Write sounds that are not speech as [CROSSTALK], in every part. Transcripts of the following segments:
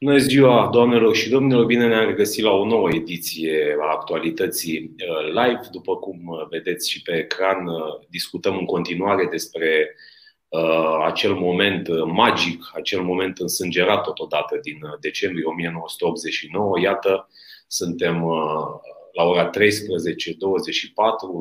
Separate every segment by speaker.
Speaker 1: Bună ziua, doamnelor și domnilor! Bine ne-am regăsit la o nouă ediție a actualității uh, live. După cum uh, vedeți și pe ecran, uh, discutăm în continuare despre acel moment magic, acel moment însângerat totodată din decembrie 1989. Iată, suntem la ora 13.24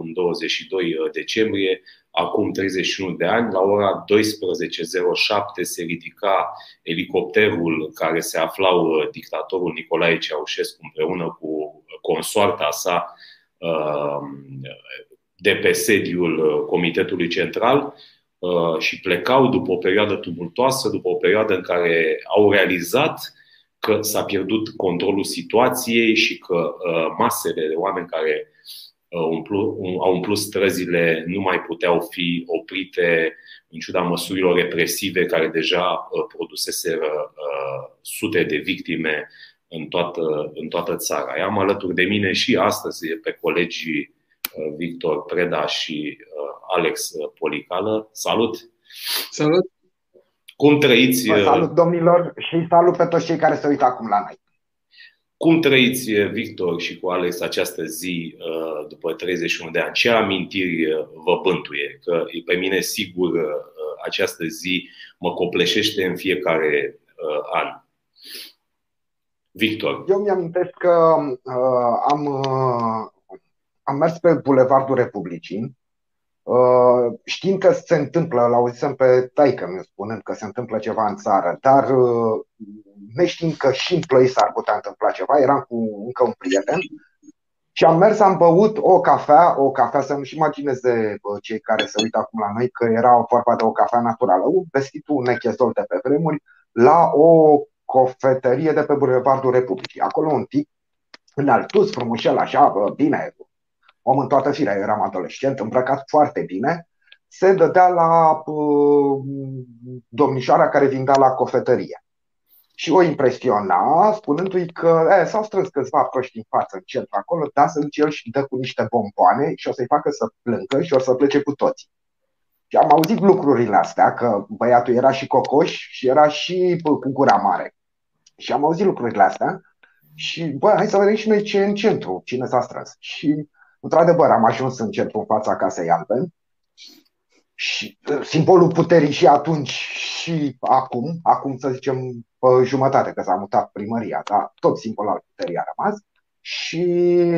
Speaker 1: în 22 decembrie acum 31 de ani, la ora 12.07 se ridica elicopterul care se aflau uh, dictatorul Nicolae Ceaușescu împreună cu consoarta sa uh, de pe sediul uh, Comitetului Central și plecau după o perioadă tumultoasă, după o perioadă în care au realizat că s-a pierdut controlul situației și că masele de oameni care umplu, au umplut străzile nu mai puteau fi oprite în ciuda măsurilor represive care deja uh, produseseră uh, sute de victime în toată, în toată țara. Am alături de mine și astăzi pe colegii uh, Victor Preda și Alex Policală. Salut!
Speaker 2: Salut!
Speaker 1: Cum trăiți?
Speaker 3: Vă salut, domnilor, și salut pe toți cei care se uită acum la noi.
Speaker 1: Cum trăiți, Victor și cu Alex, această zi uh, după 31 de ani? Ce amintiri uh, vă bântuie? Că pe mine, sigur, uh, această zi mă copleșește în fiecare an. Victor.
Speaker 3: Eu mi-amintesc că uh, am, uh, am mers pe Bulevardul Republicii, uh, știind că se întâmplă, l-auzisem pe taică mi spunând că se întâmplă ceva în țară, dar uh, neștiind că și în plăi s-ar putea întâmpla ceva, eram cu încă un prieten și am mers, am băut o cafea, o cafea să nu-și imagineze cei care se uită acum la noi că era vorba de o cafea naturală, un vestitul un nechezol de pe vremuri, la o cofetărie de pe Bulevardul Republicii. Acolo un tip înaltus, frumușel, așa, bine, om în toată firea, eu eram adolescent, îmbrăcat foarte bine, se dădea la uh, domnișoara care vindea la cofetărie și o impresiona, spunându-i că e, s-au strâns câțiva proști în față, în centru acolo, da, să duce el și dă cu niște bomboane și o să-i facă să plângă și o să plece cu toții. Și am auzit lucrurile astea, că băiatul era și cocoș și era și cu gura mare. Și am auzit lucrurile astea și, bă, hai să vedem și noi ce e în centru, cine s-a strâns. Și, într-adevăr, am ajuns în centru, în fața casei albe și uh, simbolul puterii și atunci și acum, acum să zicem pe jumătate că s-a mutat primăria, dar tot simbolul al puterii a rămas. Și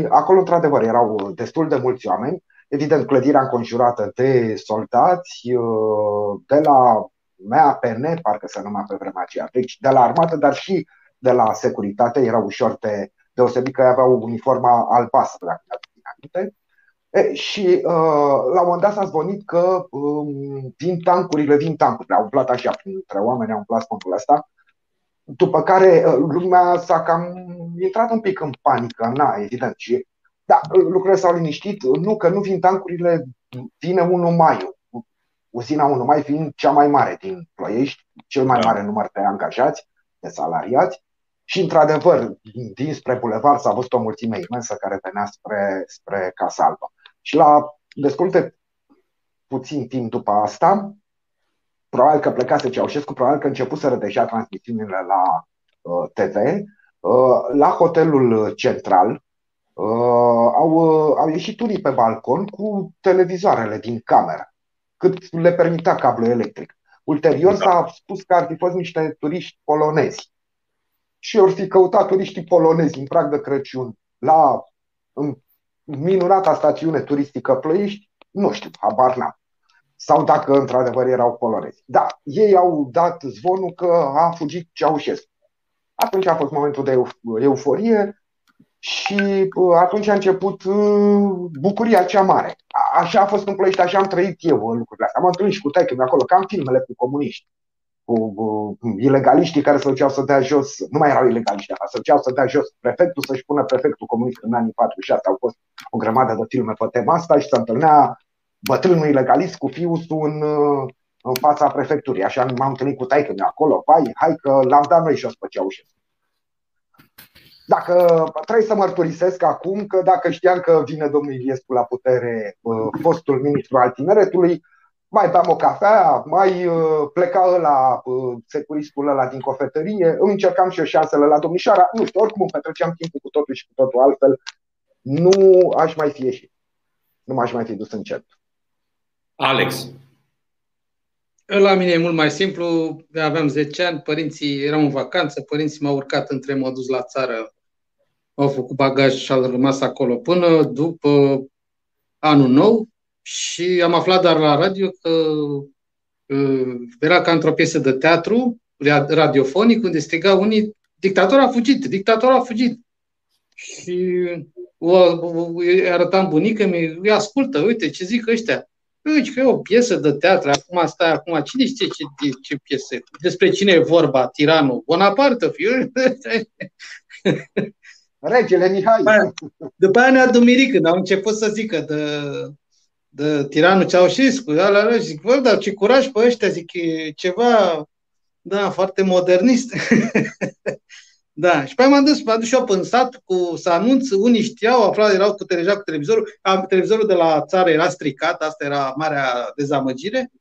Speaker 3: acolo într-adevăr erau destul de mulți oameni, evident clădirea înconjurată de soldați uh, de la MAPN, parcă se numea pe vremea aceea, deci de la armată, dar și de la securitate, era ușor de deosebit că aveau uniforma albastră, dacă mi E, și uh, la un moment dat s-a zvonit că um, vin tancurile, vin tancurile. Au umplat așa printre oameni, au umplat spântul ăsta. După care uh, lumea s-a cam intrat un pic în panică, na, evident. Și, da, lucrurile s-au liniștit. Nu, că nu vin tancurile, vine 1 mai. Uzina 1 mai fiind cea mai mare din Ploiești, cel mai da. mare număr de angajați, de salariați. Și, într-adevăr, dinspre bulevard s-a văzut o mulțime imensă care venea spre, spre Casa Albă. Și la destul de puțin timp după asta, probabil că plecase Ceaușescu, probabil că începuseră deja transmisiunile la uh, TV, uh, la hotelul central uh, au, uh, au ieșit unii pe balcon cu televizoarele din cameră, cât le permitea cablul electric. Ulterior s-a spus că ar fi fost niște turiști polonezi și ori fi căutat turiștii polonezi în prag de Crăciun la în minunata stațiune turistică Ploiești, nu știu, habar n-am. Sau dacă într-adevăr erau polonezi. Da, ei au dat zvonul că a fugit Ceaușescu. Atunci a fost momentul de euforie și uh, atunci a început uh, bucuria cea mare. Așa a fost în Ploiești, așa am trăit eu lucrurile astea. Am întâlnit și cu taică acolo, cam filmele cu comuniști cu, cu ilegaliștii care se duceau să dea jos, nu mai erau ilegaliști, se duceau să dea jos prefectul, să-și pună prefectul comunist în anii 46. Au fost o grămadă de filme pe tema asta și se întâlnea bătrânul ilegalist cu fiul în, în fața prefecturii. Așa m-am întâlnit cu taică acolo, vai, hai că l-am dat noi jos pe Ceaușescu. Dacă trebuie să mărturisesc acum că dacă știam că vine domnul Iliescu la putere, fostul ministru al tineretului, mai beam o cafea, mai uh, pleca la uh, securistul ăla din cofetărie, îmi încercam și eu șansele la domnișoara, nu știu, oricum îmi petreceam timpul cu totul și cu totul altfel, nu aș mai fi ieșit. Nu m-aș mai fi dus în cer.
Speaker 1: Alex.
Speaker 2: La mine e mult mai simplu. Aveam 10 ani, părinții erau în vacanță, părinții m-au urcat între m-au dus la țară, au făcut bagaj și au rămas acolo până după anul nou și am aflat doar la radio că uh, era ca într-o piesă de teatru radiofonic unde striga unii dictatorul a fugit, dictatorul a fugit. Și o, o, arătam bunică, mi ascultă, uite ce zic ăștia. Uite că e o piesă de teatru, acum stai, acum cine știe ce, ce, ce piesă Despre cine e vorba? Tiranul? Bonaparte, fiu?
Speaker 3: Regele Mihai.
Speaker 2: După aia ne-a dumirit când au început să zică de, de tiranul Ceaușescu. Ala, zic, vă, dar ce curaj pe ăștia, zic, e ceva, da, foarte modernist. [LAUGHS] Da, și pe m-am dus, m-am dus și eu pe sat cu să anunț, unii știau, aflau, erau cu, deja cu televizorul, am, televizorul de la țară era stricat, asta era marea dezamăgire,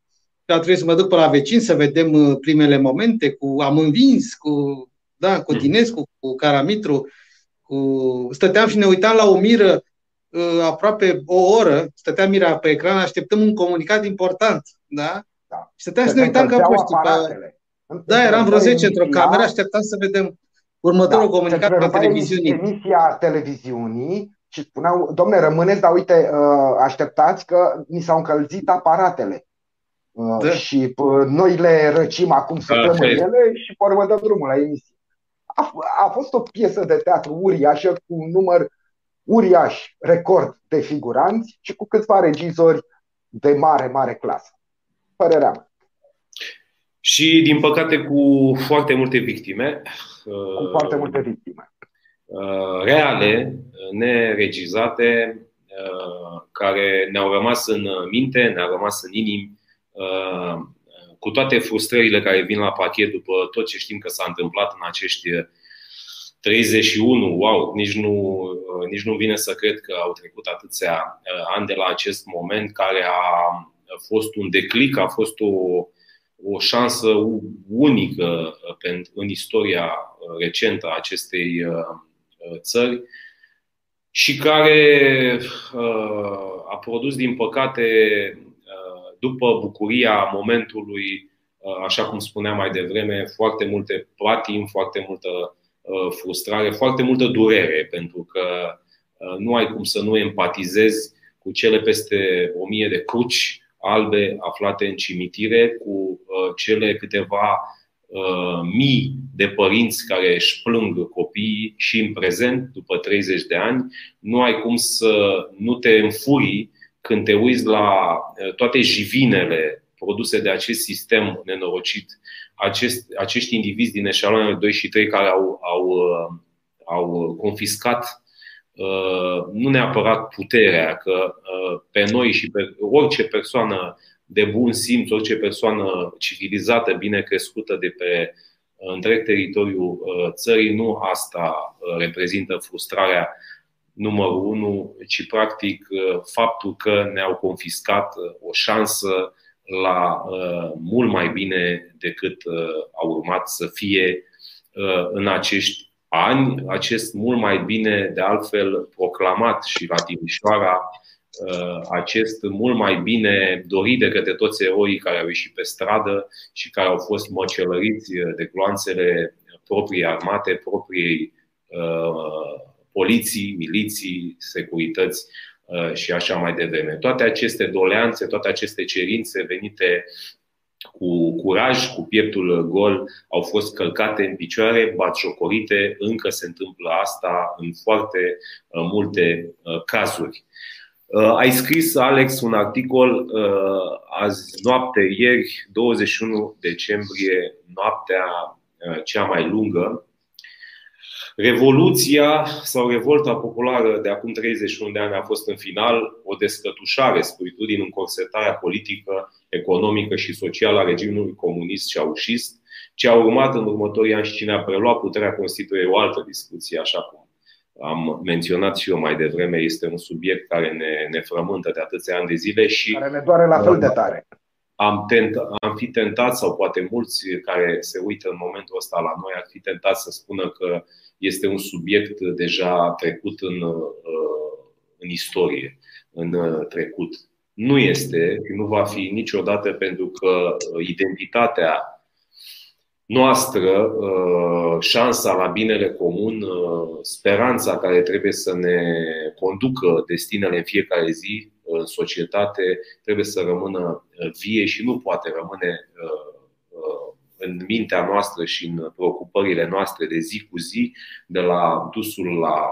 Speaker 2: și a trebuit să mă duc pe la vecin să vedem uh, primele momente, cu am învins, cu, da, cu Dinescu, cu Caramitru, cu... stăteam și ne uitam la o miră uh, aproape o oră, stătea mira pe ecran, așteptăm un comunicat important, da? da. Și stăteam și ne uitam ca proștii. Da, eram vreo 10 într-o cameră, așteptam să vedem Următorul da, comunicat pe televiziunii.
Speaker 3: Emisia televiziunii și spuneau, domne, rămâneți, dar uite, uh, așteptați că ni s-au încălzit aparatele. Uh, da. Și uh, noi le răcim acum să dăm ele și pe urmă dăm drumul la emisie. A, a fost o piesă de teatru uriașă cu un număr uriaș, record de figuranți și cu câțiva regizori de mare, mare clasă. Părerea mea.
Speaker 1: Și, din păcate, cu foarte multe victime.
Speaker 3: Cu foarte multe victime.
Speaker 1: Uh, reale, neregizate, uh, care ne-au rămas în minte, ne-au rămas în inimi, uh, cu toate frustrările care vin la pachet după tot ce știm că s-a întâmplat în acești 31, wow, nici nu, nici nu vine să cred că au trecut atâția ani de la acest moment care a fost un declic, a fost o, o șansă unică uh, în istoria uh, recentă a acestei uh, țări și care a produs, din păcate, după bucuria momentului, așa cum spuneam mai devreme, foarte multe patim, foarte multă frustrare, foarte multă durere, pentru că nu ai cum să nu empatizezi cu cele peste o mie de cruci albe aflate în cimitire, cu uh, cele câteva uh, mii de părinți care își plâng copiii și în prezent, după 30 de ani, nu ai cum să nu te înfurii când te uiți la uh, toate jivinele produse de acest sistem nenorocit, acest, acești indivizi din eșaloanele 2 și 3 care au, au, au confiscat Uh, nu neapărat puterea, că uh, pe noi și pe orice persoană de bun simț, orice persoană civilizată, bine crescută de pe uh, întreg teritoriul țării, nu asta reprezintă frustrarea numărul unu, ci practic faptul că ne-au confiscat o șansă la mult mai bine decât au urmat să fie în acești ani, acest mult mai bine, de altfel, proclamat și la Timișoara, uh, acest mult mai bine dorit de către toți eroii care au ieșit pe stradă și care au fost măcelăriți de gloanțele proprii armate, proprii uh, poliții, miliții, securități. uh, și așa mai devreme. Toate aceste doleanțe, toate aceste cerințe venite cu curaj, cu pieptul gol, au fost călcate în picioare, batjocorite, încă se întâmplă asta în foarte uh, multe uh, cazuri. Uh, ai scris, Alex, un articol azi noapte, ieri, 21 decembrie, noaptea cea mai lungă, Revoluția sau revolta populară de acum 31 de ani a fost în final o descătușare, spui tu, din încorsetarea politică, economică și socială a regimului comunist și aușist. Ce a urmat în următorii ani și cine a preluat puterea constituie o altă discuție, așa cum am menționat și eu mai devreme, este un subiect care ne, ne frământă de atâția ani de zile și.
Speaker 3: Care ne doare la fel de tare.
Speaker 1: am, tent, am fi tentat, sau poate mulți care se uită în momentul ăsta la noi, ar fi tentat să spună că este un subiect deja trecut în, în istorie, în trecut. Nu este și nu va fi niciodată pentru că identitatea noastră, șansa la binele comun, speranța care trebuie să ne conducă destinele în fiecare zi în societate trebuie să rămână uh, vie și nu poate rămâne uh, uh, în mintea noastră și în preocupările noastre de zi cu zi, de la dusul la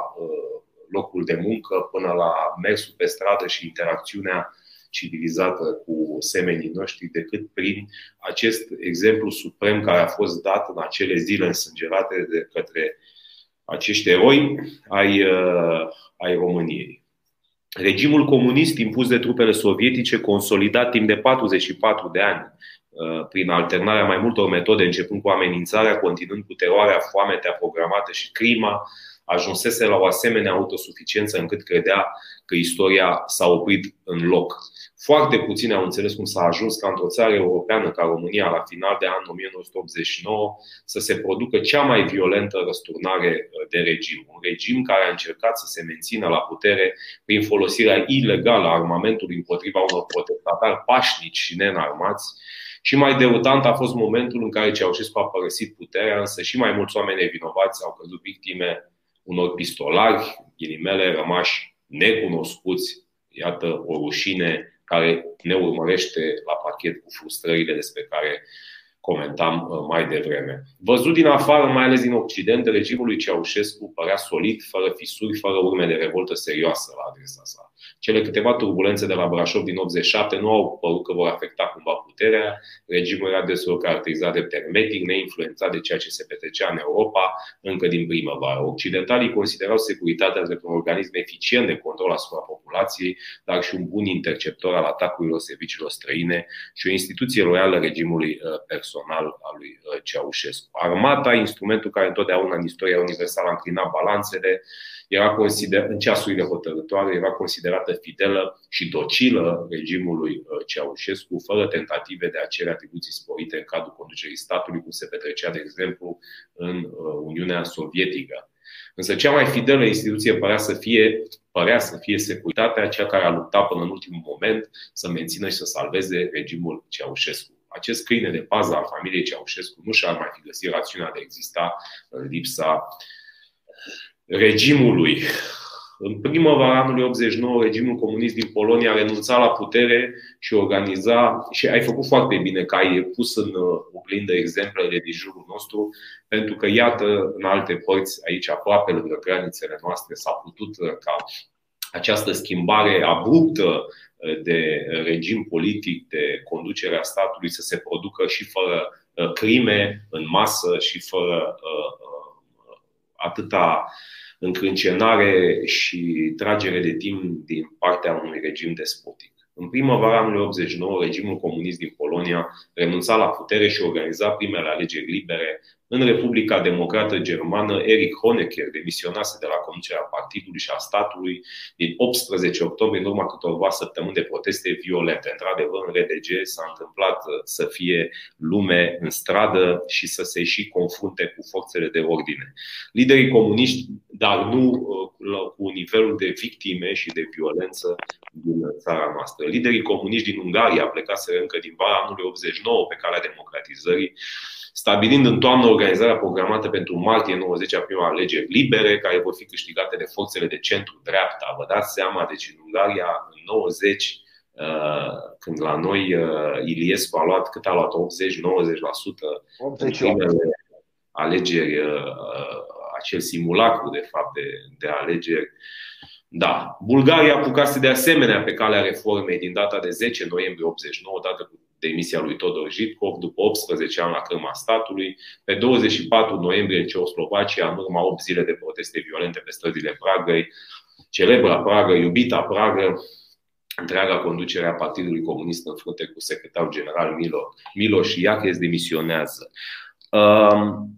Speaker 1: locul de muncă până la mersul pe stradă și interacțiunea civilizată cu semenii noștri decât prin acest exemplu suprem care a fost dat în acele zile însângerate de către acești eroi ai, ai României. Regimul comunist impus de trupele sovietice, consolidat timp de 44 de ani uh, prin alternarea mai multor metode, începând cu amenințarea, continuând cu teroarea, foametea programată și crima, ajunsese la o asemenea autosuficiență încât credea că istoria s-a oprit în loc. Foarte puțini au înțeles cum s-a ajuns ca într-o țară europeană ca România la final de an 1989 să se producă cea mai violentă răsturnare uh, de regim. Un regim care a încercat să se mențină la putere prin folosirea ilegală a armamentului împotriva unor protestatari pașnici și nenarmați, și mai derutant a fost momentul în care Ceaușescu a părăsit puterea, însă și mai mulți oameni nevinovați au căzut victime unor pistolari, ghilimele, rămași necunoscuți. Iată o rușine care ne urmărește la pachet cu frustrările despre care comentam uh, mai devreme. Văzut din afară, mai ales din Occident, regimul lui Ceaușescu părea solid, fără fisuri, fără urme de revoltă serioasă la adresa sa. Cele câteva turbulențe de la Brașov din 87 nu au părut că vor afecta cumva puterea. Regimul era destul caracterizat de termetic, neinfluențat de ceea ce se petrecea în Europa încă din primăvară. Occidentalii considerau securitatea drept un organism eficient de control asupra populației, dar și un bun interceptor al atacurilor serviciilor străine și o instituție loială regimului uh, personal al lui uh, Ceaușescu. Armata, instrumentul care întotdeauna în istoria universală a înclinat balanțele, era consider, în ceasurile hotărătoare, era considerată fidelă și docilă regimului uh, Ceaușescu, fără tentative de a cere atribuții sporite în cadrul conducerii statului, cum se petrecea, de exemplu, în uh, Uniunea Sovietică. Însă cea mai fidelă instituție părea să fie, părea să fie securitatea, cea care a luptat până în ultimul moment să mențină și să salveze regimul Ceaușescu. Acest câine de pază al familiei Ceaușescu nu și-ar mai fi găsit rațiunea de a exista în lipsa regimului. În primăvara anului 89, regimul comunist din Polonia a renunțat la putere și organiza, și ai făcut foarte bine că ai pus în uh, oglindă exemplele din jurul nostru, pentru că, iată, în alte părți, aici aproape lângă granițele noastre, s-a putut uh, ca această schimbare abruptă uh, de regim politic, de conducerea statului să se producă și fără crime în masă și fără atâta încrâncenare și tragere de timp din partea unui regim despotic. În primăvara anului 89, regimul comunist din Polonia renunța la putere și organiza primele alegeri libere în Republica Democrată Germană, Erich Honecker demisionase de la conducerea partidului și a statului din 18 octombrie, în urma câtorva săptămâni de proteste violente. Într-adevăr, în RDG s-a întâmplat uh, să fie lume în stradă și să se și confrunte cu forțele de ordine. Liderii comuniști, dar nu uh, cu nivelul de victime și de violență din țara noastră. Liderii comuniști din Ungaria plecaseră încă din vara anului 89 pe calea democratizării stabilind în toamnă organizarea programată pentru martie 90 a prima alegeri libere, care vor fi câștigate de forțele de centru-dreapta. Vă dați seama, deci în Ungaria, în 90, uh, când la noi uh, Iliescu a luat cât a luat 80-90% în primele alegeri, uh, acel simulacru de fapt de, de alegeri. Da, Bulgaria apucase de asemenea pe calea reformei din data de 10 noiembrie 89, dată cu demisia lui Todor Jitkov după 18 ani la crâma statului. Pe 24 noiembrie în Ceoslovacia, în urma 8 zile de proteste violente pe străzile Pragăi, celebra Pragă, iubita Pragă, întreaga conducere a Partidului Comunist în frunte cu secretarul general Milo, Miloș Iachez demisionează. Um,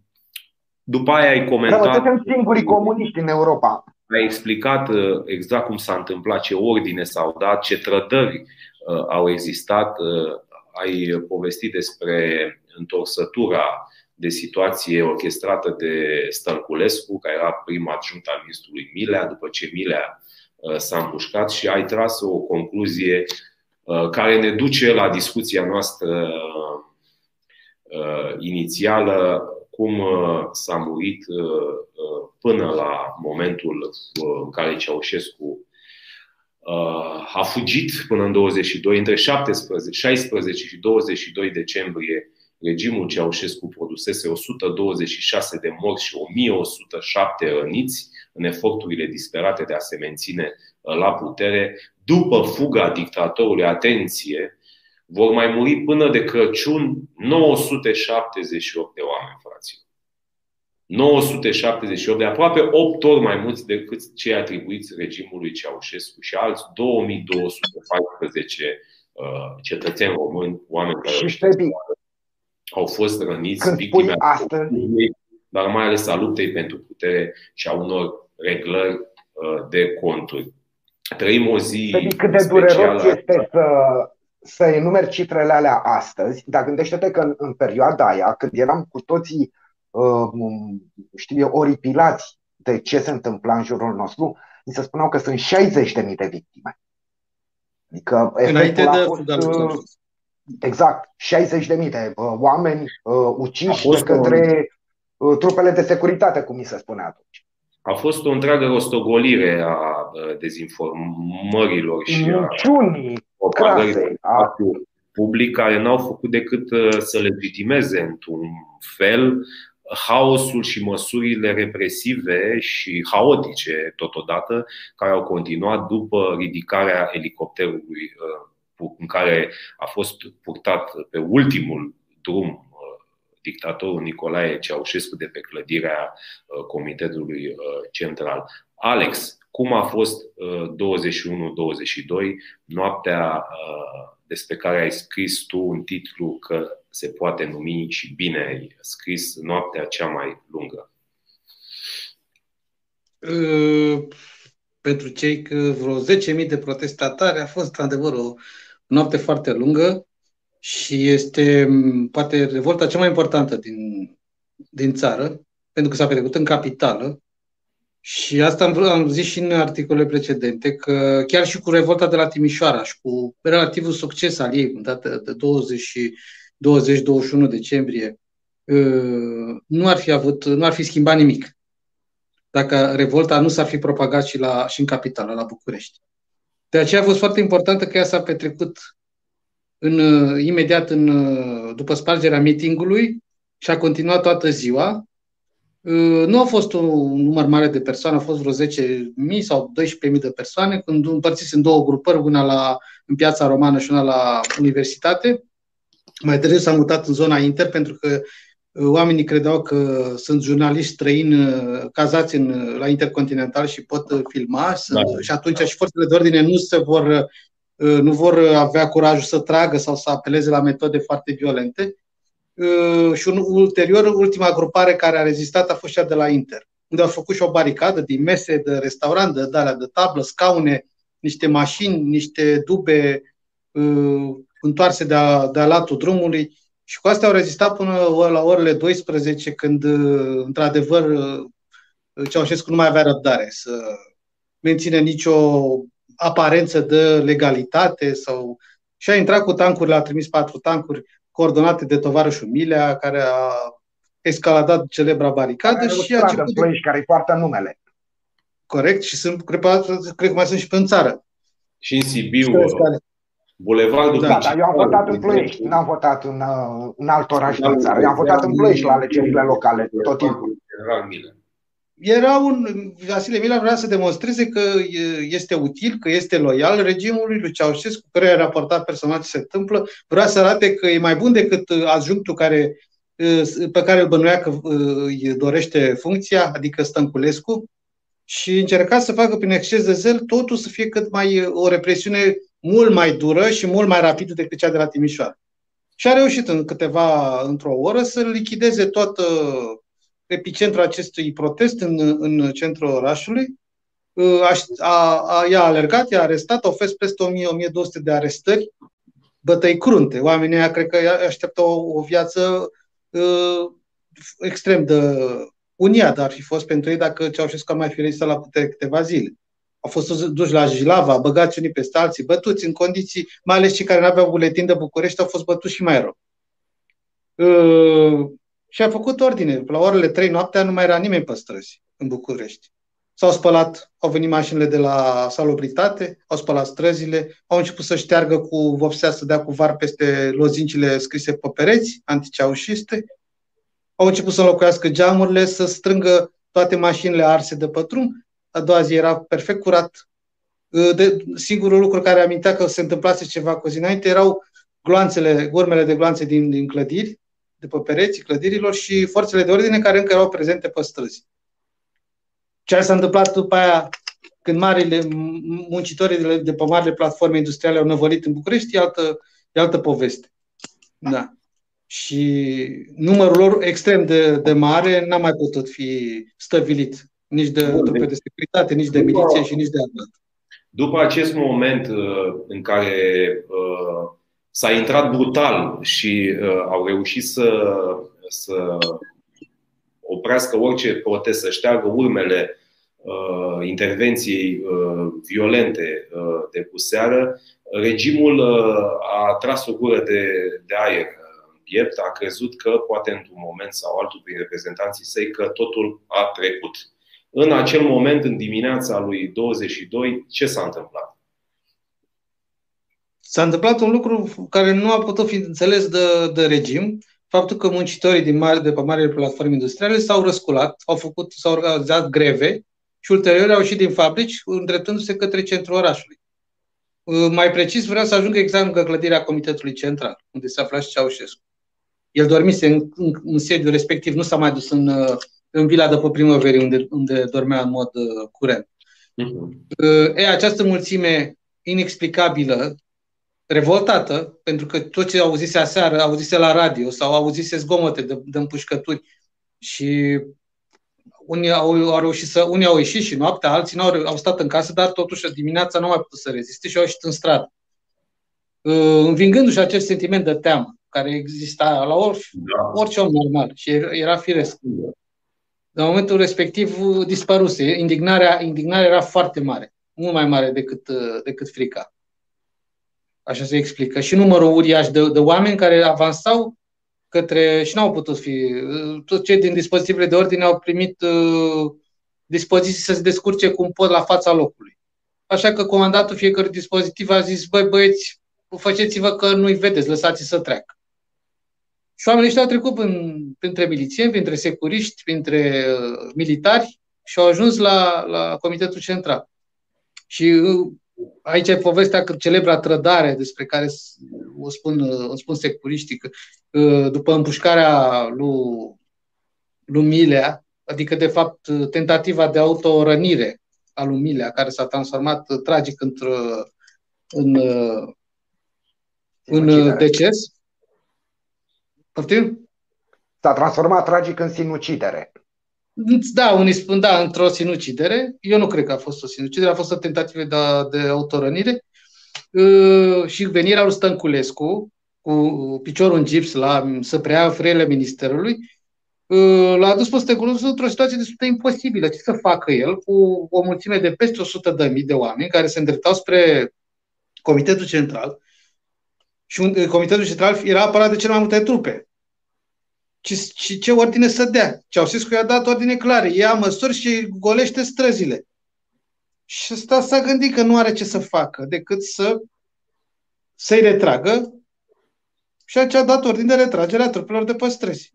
Speaker 1: după aia ai comentat.
Speaker 3: Dar suntem singurii comuniști în Europa.
Speaker 1: Ai explicat uh, exact cum s-a întâmplat, ce ordine s-au dat, ce trădări uh, au existat uh, ai povestit despre întorsătura de situație orchestrată de Stănculescu, care era prima adjunct al ministrului Milea, după ce Milea s-a împușcat și ai tras o concluzie care ne duce la discuția noastră inițială cum s-a murit până la momentul în care Ceaușescu a fugit până în 22, între 17, 16 și 22 decembrie, regimul Ceaușescu produsese 126 de morți și 1107 răniți în eforturile disperate de a se menține la putere. După fuga dictatorului, atenție, vor mai muri până de Crăciun 978 de oameni, fraților. 978 de aproape 8 ori mai mulți decât cei atribuiți regimului Ceaușescu și alți 2214 uh, cetățeni români, oameni care
Speaker 3: și
Speaker 1: au fost răniți, victime
Speaker 3: astăzi,
Speaker 1: dar mai ales a luptei pentru putere și a unor reglări uh, de conturi. Trăim o zi
Speaker 3: cât de dureros este să, să enumeri cifrele alea astăzi, dar gândește-te că în, în perioada aia, când eram cu toții Uh, știu eu, oripilați de ce se întâmpla în jurul nostru, mi se spuneau că sunt 60.000 de victime. Adică
Speaker 2: Înainte de
Speaker 3: fost, uh, Exact, 60.000 de uh, oameni uh, uciși de către uh, trupele de securitate, cum mi se spune atunci.
Speaker 1: A fost o întreagă rostogolire a dezinformărilor și a
Speaker 3: propagării a...
Speaker 1: public care n-au făcut decât să legitimeze într-un fel haosul și măsurile represive și haotice totodată care au continuat după ridicarea elicopterului uh, în care a fost purtat pe ultimul drum uh, dictatorul Nicolae Ceaușescu de pe clădirea uh, Comitetului Central. Alex, cum a fost 21-22, noaptea despre care ai scris tu un titlu că se poate numi și bine ai scris noaptea cea mai lungă?
Speaker 2: Uh, pentru cei că vreo 10.000 de protestatari a fost într-adevăr o noapte foarte lungă și este poate revolta cea mai importantă din, din țară, pentru că s-a petrecut în capitală și asta am, am zis și în articole precedente, că chiar și cu revolta de la Timișoara și cu relativul succes al ei, în data de 20-21 decembrie, uh, nu ar fi avut, nu ar fi schimbat nimic. Dacă revolta nu s-ar fi propagat și, la, și în capitală, la București. De aceea a fost foarte importantă că ea s-a petrecut în, uh, imediat în, uh, după spargerea mitingului și a continuat toată ziua Uh, nu a fost un număr mare de persoane, au fost vreo 10.000 sau 12.000 de persoane, când împărțiți în două grupări, una la, în piața romană și una la universitate. Mai târziu s-a mutat în zona inter pentru că uh, oamenii credeau că sunt jurnaliști străini uh, cazați în, la Intercontinental și pot filma da. și atunci și forțele de ordine nu se vor nu vor avea curajul să tragă sau să apeleze la metode foarte violente Uh, și un, ulterior, ultima grupare care a rezistat a fost cea de la Inter, unde au făcut și o baricadă din mese de restaurant, de, de, de tablă, scaune, niște mașini, niște dube uh, întoarse de-a, de-a latul drumului. Și cu astea au rezistat până la orele 12, când, uh, într-adevăr, uh, Ceaușescu nu mai avea răbdare să menține nicio aparență de legalitate sau și a intrat cu tancurile, a trimis patru tancuri coordonate de tovarășul Milea, care a escaladat celebra baricadă
Speaker 3: care
Speaker 2: și a început...
Speaker 3: Ploiești, care poartă numele.
Speaker 2: Corect, și sunt, cred, cred că mai sunt și pe în țară.
Speaker 1: Și în Sibiu, Bulevardul
Speaker 3: da, dar eu am votat în Ploiești, n-am votat în, uh, în alt oraș din țară. Eu am votat în Ploiești la alegerile locale, tot timpul.
Speaker 2: Era un, Vasile Mila vrea să demonstreze că este util, că este loial regimului lui Ceaușescu, care a raportat personal ce se întâmplă, vrea să arate că e mai bun decât adjunctul care, pe care îl bănuia că îi dorește funcția, adică Stănculescu, și încerca să facă prin exces de zel totul să fie cât mai o represiune mult mai dură și mult mai rapidă decât cea de la Timișoara. Și a reușit în câteva, într-o oră, să lichideze toată epicentrul acestui protest în, în centrul orașului. A, a, a, i-a alergat, i-a arestat, au fost peste 1000-1200 de arestări bătăi crunte. Oamenii cred că așteaptă o, o viață uh, extrem de uniată ar fi fost pentru ei dacă Ceaușescu ar mai fi rezistat la putere câteva zile. Au fost duși la Jilava, băgați unii peste alții, bătuți în condiții, mai ales cei care nu aveau buletin de București, au fost bătuți și mai rău. Uh, și a făcut ordine. La orele 3 noaptea nu mai era nimeni pe străzi în București. S-au spălat, au venit mașinile de la salubritate, au spălat străzile, au început să șteargă cu vopsea, să dea cu var peste lozincile scrise pe pereți, anticeaușiste, au început să înlocuiască geamurile, să strângă toate mașinile arse de pe drum. A doua zi era perfect curat. De, singurul lucru care amintea că se întâmplase ceva cu zi înainte erau gloanțele, urmele de gloanțe din, din clădiri, de pe pereții clădirilor și forțele de ordine care încă erau prezente pe străzi. Ce s-a întâmplat după aia când marile muncitorii de pe marile platforme industriale au năvălit în București, e altă, e altă poveste. Da. Și numărul lor extrem de, de mare n-a mai putut fi stăvilit nici de trupe de securitate, nici de miliție și nici de armată.
Speaker 1: După acest moment uh, în care uh, s-a intrat brutal și uh, au reușit să, să oprească orice protest, să șteargă urmele uh, intervenției uh, violente uh, de puseară, regimul uh, a tras o gură de, de aer în piept, a crezut că poate într-un moment sau altul prin reprezentanții săi că totul a trecut. În acel moment, în dimineața lui 22, ce s-a întâmplat?
Speaker 2: S-a întâmplat un lucru care nu a putut fi înțeles de, de regim, faptul că muncitorii din mare, de pe marile platforme industriale s-au răsculat, au făcut, s-au organizat greve și ulterior au ieșit din fabrici, îndreptându-se către centrul orașului. Uh, mai precis, vreau să ajungă exact lângă clădirea Comitetului Central, unde se afla și Ceaușescu. El dormise în, în, în sediul respectiv, nu s-a mai dus în, uh, în vila de pe primăverii, unde, unde dormea în mod uh, curent. Uh-huh. E, această mulțime inexplicabilă revoltată, pentru că tot ce auzise aseară, auzise la radio sau auzise zgomote de, de împușcături și unii au, au reușit să, unii au ieșit și noaptea, alții n-au, au stat în casă, dar totuși dimineața nu au mai putut să reziste și au ieșit în stradă. Uh, învingându-și acest sentiment de teamă care exista la orice, da. orice om normal și era firesc. În momentul respectiv dispăruse. Indignarea, indignarea era foarte mare, mult mai mare decât, uh, decât frica așa se explică, și numărul uriaș de, de oameni care avansau către și n-au putut fi. Toți cei din dispozitivele de ordine au primit uh, dispoziții să se descurce cum pot la fața locului. Așa că comandatul fiecărui dispozitiv a zis, băi băieți, faceți-vă că nu-i vedeți, lăsați să treacă. Și oamenii ăștia au trecut prin, printre milițieni, printre securiști, printre uh, militari și au ajuns la, la Comitetul Central. Și uh, aici e povestea că celebra trădare despre care o spun, o spun securiștii, că după împușcarea lui, lui Milea, adică de fapt tentativa de autorănire a lui Milea, care s-a transformat tragic într în, în deces. Poftim?
Speaker 3: S-a transformat tragic în sinucidere.
Speaker 2: Da, unii spun da, într-o sinucidere. Eu nu cred că a fost o sinucidere, a fost o tentativă de, de autorănire. Uh, și venirea lui Stănculescu cu piciorul în gips la, să preia frele ministerului, uh, l-a adus pe Stănculescu într-o situație destul de imposibilă. Ce să facă el cu o mulțime de peste 100 de mii de oameni care se îndreptau spre Comitetul Central și un, Comitetul Central era apărat de cele mai multe trupe și, și ce ordine să dea. Ceaușescu i-a dat ordine clare. Ia măsuri și golește străzile. Și ăsta s-a gândit că nu are ce să facă decât să să-i retragă și a dat ordine de retragere a trupelor de pe străzi.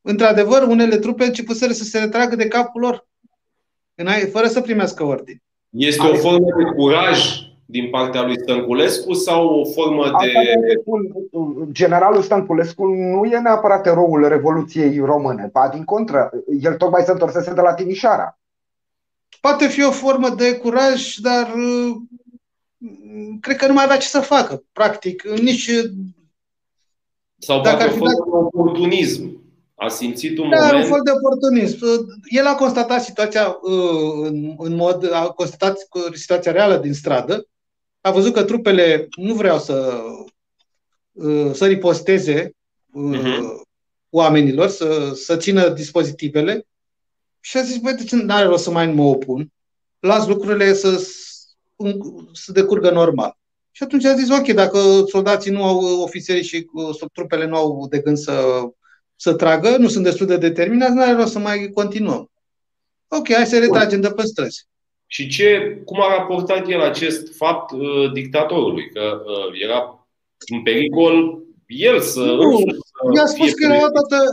Speaker 2: Într-adevăr, unele trupe începuseră să se retragă de capul lor, fără să primească ordine.
Speaker 1: Este o formă de curaj din partea lui Stănculescu sau o formă de...
Speaker 3: Generalul Stănculescu nu e neapărat eroul Revoluției Române, ba din contră, el tocmai se întorsese de la Timișoara.
Speaker 2: Poate fi o formă de curaj, dar uh, cred că nu mai avea ce să facă, practic. Nici
Speaker 1: sau dacă poate o formă de oportunism. A simțit un
Speaker 2: da,
Speaker 1: moment...
Speaker 2: un fel de oportunism. El a constatat situația uh, în, în mod, a constatat situația reală din stradă a văzut că trupele nu vreau să, uh, să riposteze uh-huh. oamenilor, să, să țină dispozitivele și a zis, băi, de ce nu are rost să mai mă opun? Las lucrurile să, să decurgă normal. Și atunci a zis, ok, dacă soldații nu au, ofițerii și uh, trupele nu au de gând să, să tragă, nu sunt destul de determinați, nu are rost să mai continuăm. Ok, hai să retragem de pe străzi.
Speaker 1: Și ce, cum a raportat el acest fapt uh, dictatorului? Că uh, era în pericol el să... Nu,
Speaker 2: i-a spus că era o dată,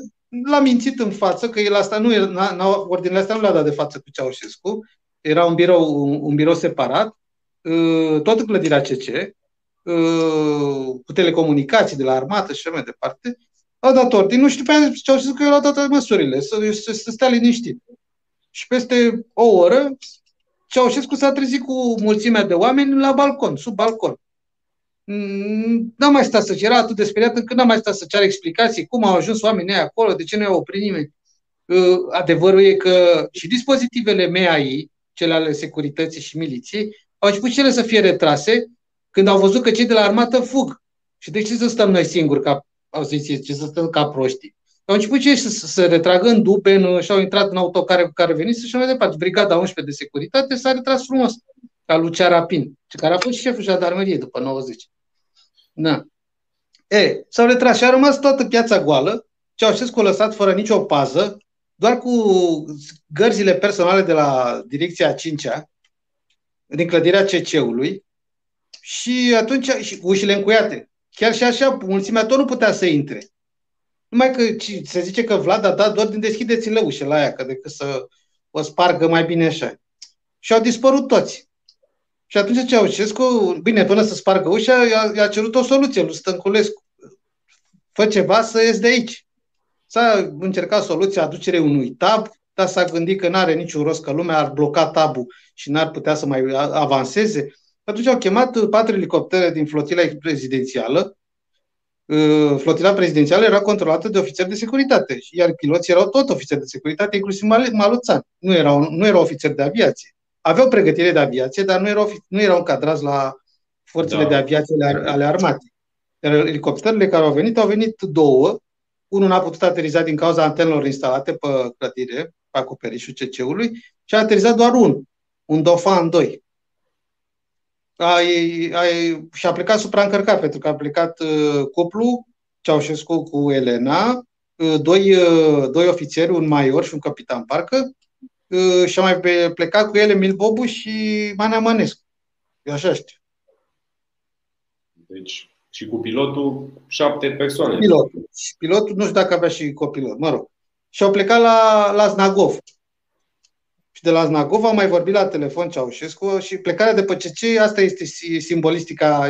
Speaker 2: l-a mințit în față, că el asta nu, era, ordinele astea nu le-a dat de față cu Ceaușescu, era un birou, un, un birou separat, uh, tot în clădirea CC, uh, cu telecomunicații de la armată și așa mai departe, au dat ordine, nu știu pe aia Ceaușescu că el a dat măsurile, să, să, să stea liniștit. Și peste o oră, Ceaușescu s-a trezit cu mulțimea de oameni la balcon, sub balcon. Mm, n-a mai stat să era atât de speriat încât n-a mai stat să ceară explicații cum au ajuns oamenii acolo, de ce nu i-au oprit nimeni. Uh, adevărul e că și dispozitivele MEAI, cele ale securității și miliției, au început cele să fie retrase când au văzut că cei de la armată fug. Și de ce să stăm noi singuri, ca, au zis, ce să stăm ca proștii? Au început cei să, să se retragă în dupe și au intrat în autocare cu care venise și mai departe. Brigada 11 de securitate s-a retras frumos, ca Lucia Rapin, care a fost șeful jandarmeriei după 90. Da. E, s-au retras și a rămas toată piața goală, Ceaușescu a lăsat fără nicio pază, doar cu gărzile personale de la direcția 5-a, din clădirea CC-ului, și atunci și ușile încuiate. Chiar și așa, mulțimea tot nu putea să intre. Numai că se zice că Vlad a dat doar din deschideți-le ușile la aia, că decât să o spargă mai bine așa. Și au dispărut toți. Și atunci Ceaușescu, bine, până să spargă ușa, i-a, i-a cerut o soluție lui Stănculescu. Fă ceva să ies de aici. S-a încercat soluția aducerea unui tab, dar s-a gândit că nu are niciun rost, că lumea ar bloca tabul și n-ar putea să mai avanseze. Atunci au chemat patru elicoptere din flotila prezidențială. Uh, flotila prezidențială era controlată de ofițeri de securitate, iar piloții erau tot ofițeri de securitate, inclusiv Maluțan. Nu erau, nu erau ofițeri de aviație. Aveau pregătire de aviație, dar nu erau, nu erau încadrați la forțele da. de aviație ale, ale armatei. Iar elicopterele care au venit, au venit două. Unul n-a putut ateriza din cauza antenelor instalate pe clădire, pe acoperișul CC-ului, și a aterizat doar unul, un Dofan 2 ai, ai, și a plecat supraîncărcat, pentru că a plecat uh, cuplu, Ceaușescu cu Elena, uh, doi, uh, doi ofițeri, un major și un capitan parcă, uh, și a mai plecat cu ele Emil Bobu și Manea Mănescu. Eu așa știu.
Speaker 1: Deci, și cu pilotul șapte persoane.
Speaker 2: Pilotul. Și pilotul, nu știu dacă avea și copilot, mă rog. Și au plecat la, la Znagov. Și de la Znagov am mai vorbit la telefon Ceaușescu și plecarea de pe CC, asta este simbolistica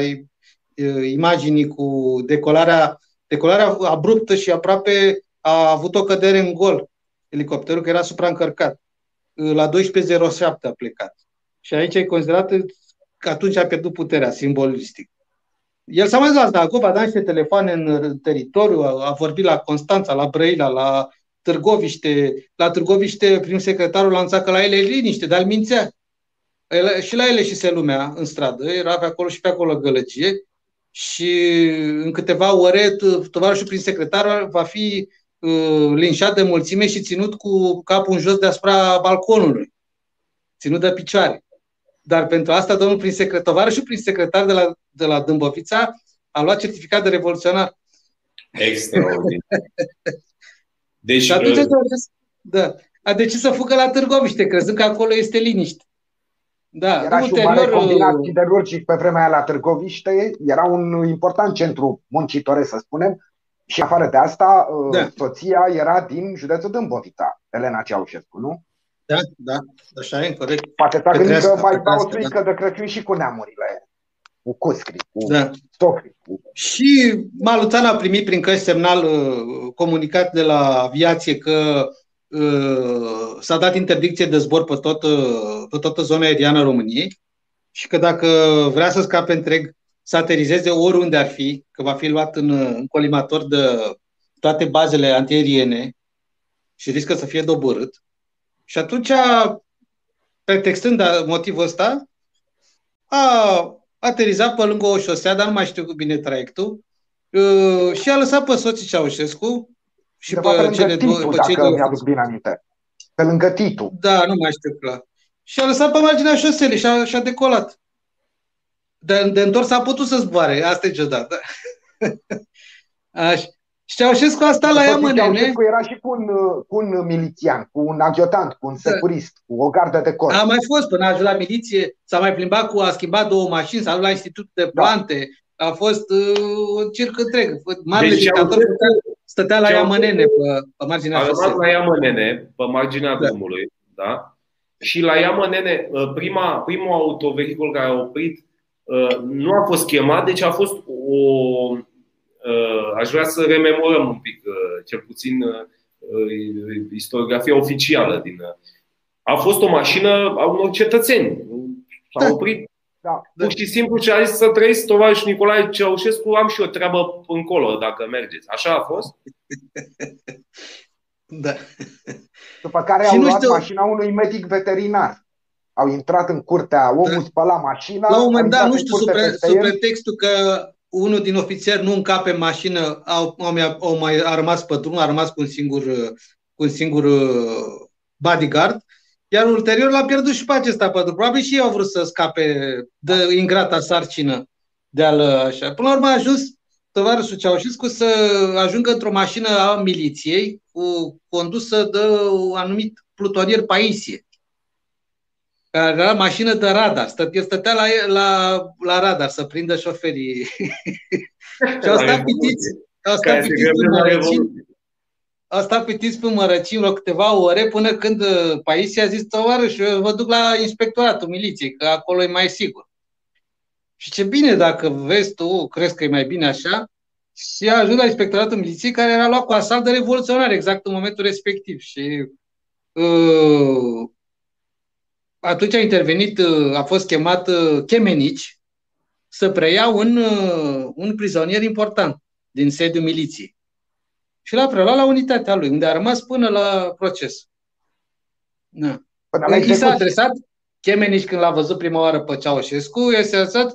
Speaker 2: imaginii cu decolarea, decolarea abruptă și aproape a avut o cădere în gol. Elicopterul că era supraîncărcat. La 12.07 a plecat. Și aici e considerat că atunci a pierdut puterea, simbolistic. El s-a mai dus la Znagov, a dat niște telefoane în teritoriu, a vorbit la Constanța, la Brăila, la Târgoviște. La Târgoviște, prim secretarul lanța că la ele e liniște, dar îl mințea. El, și la ele și se lumea în stradă, era pe acolo și pe acolo gălăgie și în câteva ore tovarășul prin secretar va fi uh, linșat de mulțime și ținut cu capul în jos deasupra balconului, ținut de picioare. Dar pentru asta domnul prin secretar, tovarășul prin secretar de la, de la Dâmbovița a luat certificat de revoluționar.
Speaker 1: Extraordinar. [LAUGHS]
Speaker 2: Deci, și atunci uh... da, a decis să fugă la Târgoviște, crezând că acolo este liniște.
Speaker 3: Da, era și un mare combinat siderurgic pe vremea aia la Târgoviște, era un important centru muncitoresc, să spunem, și afară de asta, uh, da. soția era din județul Dâmbovița, Elena Ceaușescu, nu?
Speaker 2: Da, da, așa e, corect.
Speaker 3: Poate s-a gândit că mai dau o strică da. de Crăciun și cu neamurile, cu cuscri, cu da. stocri. Cu...
Speaker 2: Și Maluțan a primit prin căi semnal uh, comunicat de la aviație că uh, s-a dat interdicție de zbor pe, tot, uh, pe toată zona aeriană României și că dacă vrea să scape întreg, să aterizeze oriunde ar fi, că va fi luat în, în colimator de toate bazele antiaeriene și riscă să fie doborât. Și atunci, pretextând motivul ăsta, a aterizat pe lângă o șosea, dar nu mai știu cu bine traiectul, uh, și a lăsat pe soții Ceaușescu și
Speaker 3: De
Speaker 2: pe
Speaker 3: fapt, pe
Speaker 2: cele
Speaker 3: lângă
Speaker 2: două,
Speaker 3: Titu,
Speaker 2: pe cei
Speaker 3: dacă
Speaker 2: două.
Speaker 3: mi-aduc bine aminte. Pe lângă Titu.
Speaker 2: Da, nu mai știu clar. Și a lăsat pe marginea șoselei și a, și a decolat. De, de întors a putut să zboare. Asta e ciudat. Da? [LAUGHS] Așa. Și Ceaușescu a stat la ea, mă, nene.
Speaker 3: Ceaușescu era și cu un, cu un milițian, cu un adjutant, cu un
Speaker 2: Da.
Speaker 3: securist, cu o gardă de corp.
Speaker 2: A mai fost până a ajuns la miliție, s-a mai plimbat cu, a schimbat două mașini, s-a dus la Institutul de
Speaker 3: Da.
Speaker 2: Plante, a fost uh, un circ întreg. Marele
Speaker 1: Deci
Speaker 2: dictator
Speaker 1: Ceaușescu-
Speaker 2: stătea, stătea la ea, mă,
Speaker 1: Ceaușescu-
Speaker 2: nene, pe, pe marginea
Speaker 1: A rămas
Speaker 2: șoselei.
Speaker 1: la Iamănene, pe marginea
Speaker 2: Da.
Speaker 1: drumului, da? Și la Iamănene, prima, primul autovehicul care a oprit uh, nu a fost chemat, deci a fost o. uh, Aș vrea să rememorăm un pic, uh, cel puțin, uh, istoriografia oficială din. uh, A fost o mașină a unor cetățeni. S-a
Speaker 2: Da.
Speaker 1: oprit
Speaker 3: Da.
Speaker 1: pur și simplu și a zis să trăiți, tovarăș Nicolae Ceaușescu, am și o treabă încolo, dacă mergeți. Așa a fost? [LAUGHS]
Speaker 2: Da.
Speaker 3: După care
Speaker 2: Și
Speaker 3: au
Speaker 2: nu
Speaker 3: luat
Speaker 2: știu-
Speaker 3: mașina unui medic veterinar. Au intrat în curtea, omul
Speaker 2: Da.
Speaker 3: spăla mașina.
Speaker 2: La un moment
Speaker 3: au
Speaker 2: dat,
Speaker 3: intrat
Speaker 2: nu
Speaker 3: în
Speaker 2: știu,
Speaker 3: curte
Speaker 2: sub, pre,
Speaker 3: peste
Speaker 2: sub
Speaker 3: el.
Speaker 2: pretextul că unul din ofițeri nu încape în mașină, au, au, mai- au mai a rămas pe drum, a rămas cu un singur, uh, cu un singur uh, bodyguard, iar ulterior l-a pierdut și pe acesta pe drum. Probabil și ei au vrut să scape de ingrata sarcină de al așa. Până la urmă a ajuns tovarășul Ceaușescu să ajungă într-o mașină a miliției cu condusă de un anumit plutonier Paisie care era mașină de radar. Stă, el stătea la, la, la radar să prindă șoferii. [LAUGHS] și au stat pitiți, au stat
Speaker 1: Care se
Speaker 2: pitiți pe
Speaker 1: grăbește la
Speaker 2: mărăcini,
Speaker 1: Revoluție.
Speaker 2: au stat pitiți pe mărăcini vreo câteva ore până când uh, Paisie a zis, tovarăș, eu vă duc la inspectoratul miliției, că acolo e mai sigur. Și ce bine, dacă vezi tu, crezi că e mai bine așa, și a ajuns la inspectoratul miliției care era luat cu asalt de revoluționare exact în momentul respectiv. Și uh, atunci a intervenit, uh, a fost chemat uh, Chemenici să preia un, uh, un prizonier important din sediul miliției. Și l-a preluat la unitatea lui, unde a rămas până la proces. Da.
Speaker 3: Până la
Speaker 2: I s-a
Speaker 3: execuție.
Speaker 2: adresat Chemenici când l-a văzut prima oară pe Ceaușescu, i s-a adresat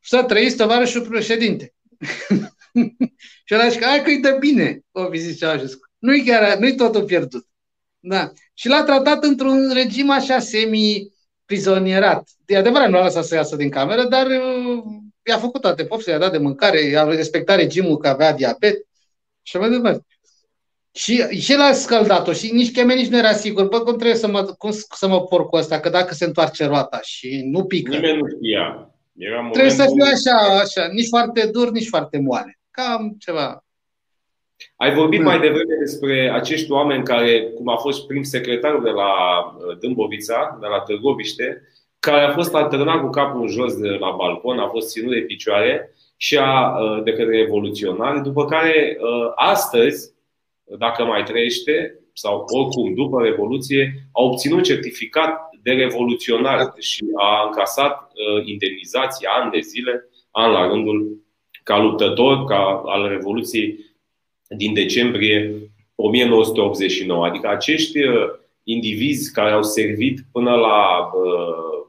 Speaker 2: să trăiți tovarășul președinte. [LAUGHS] și el a zis că hai că îi dă bine, o fi zis Ceaușescu. Nu-i, chiar, nu-i totul pierdut. Da. Și l-a tratat într-un regim așa semi-prizonierat. E adevărat, nu l-a lăsat să iasă din cameră, dar uh, i-a făcut toate popsele, i-a dat de mâncare, i-a respectat regimul că avea diabet și așa mai departe. Și, și el a scăldat-o și nici Chemenici nu era sigur, bă, cum trebuie să mă, cum să mă porc cu ăsta, că dacă se întoarce roata și nu pică,
Speaker 1: Nimeni nu știa. Era
Speaker 2: trebuie să
Speaker 1: momentul-
Speaker 2: fiu așa, așa, nici foarte dur, nici foarte moale. Cam ceva.
Speaker 1: Ai vorbit
Speaker 2: Da.
Speaker 1: mai devreme despre acești oameni care, cum a fost prim secretarul de la uh, Dâmbovița, de la Târgoviște, care a fost atârnat cu capul în jos de la balcon, a fost ținut de picioare și a, uh, de către revoluționari, după care uh, astăzi, dacă mai trăiește, sau oricum după Revoluție, a obținut certificat de revoluționar și a încasat uh, indemnizații ani de zile, an la rândul, ca luptător ca al Revoluției din decembrie 1989. Adică acești uh, indivizi care au servit până la, uh,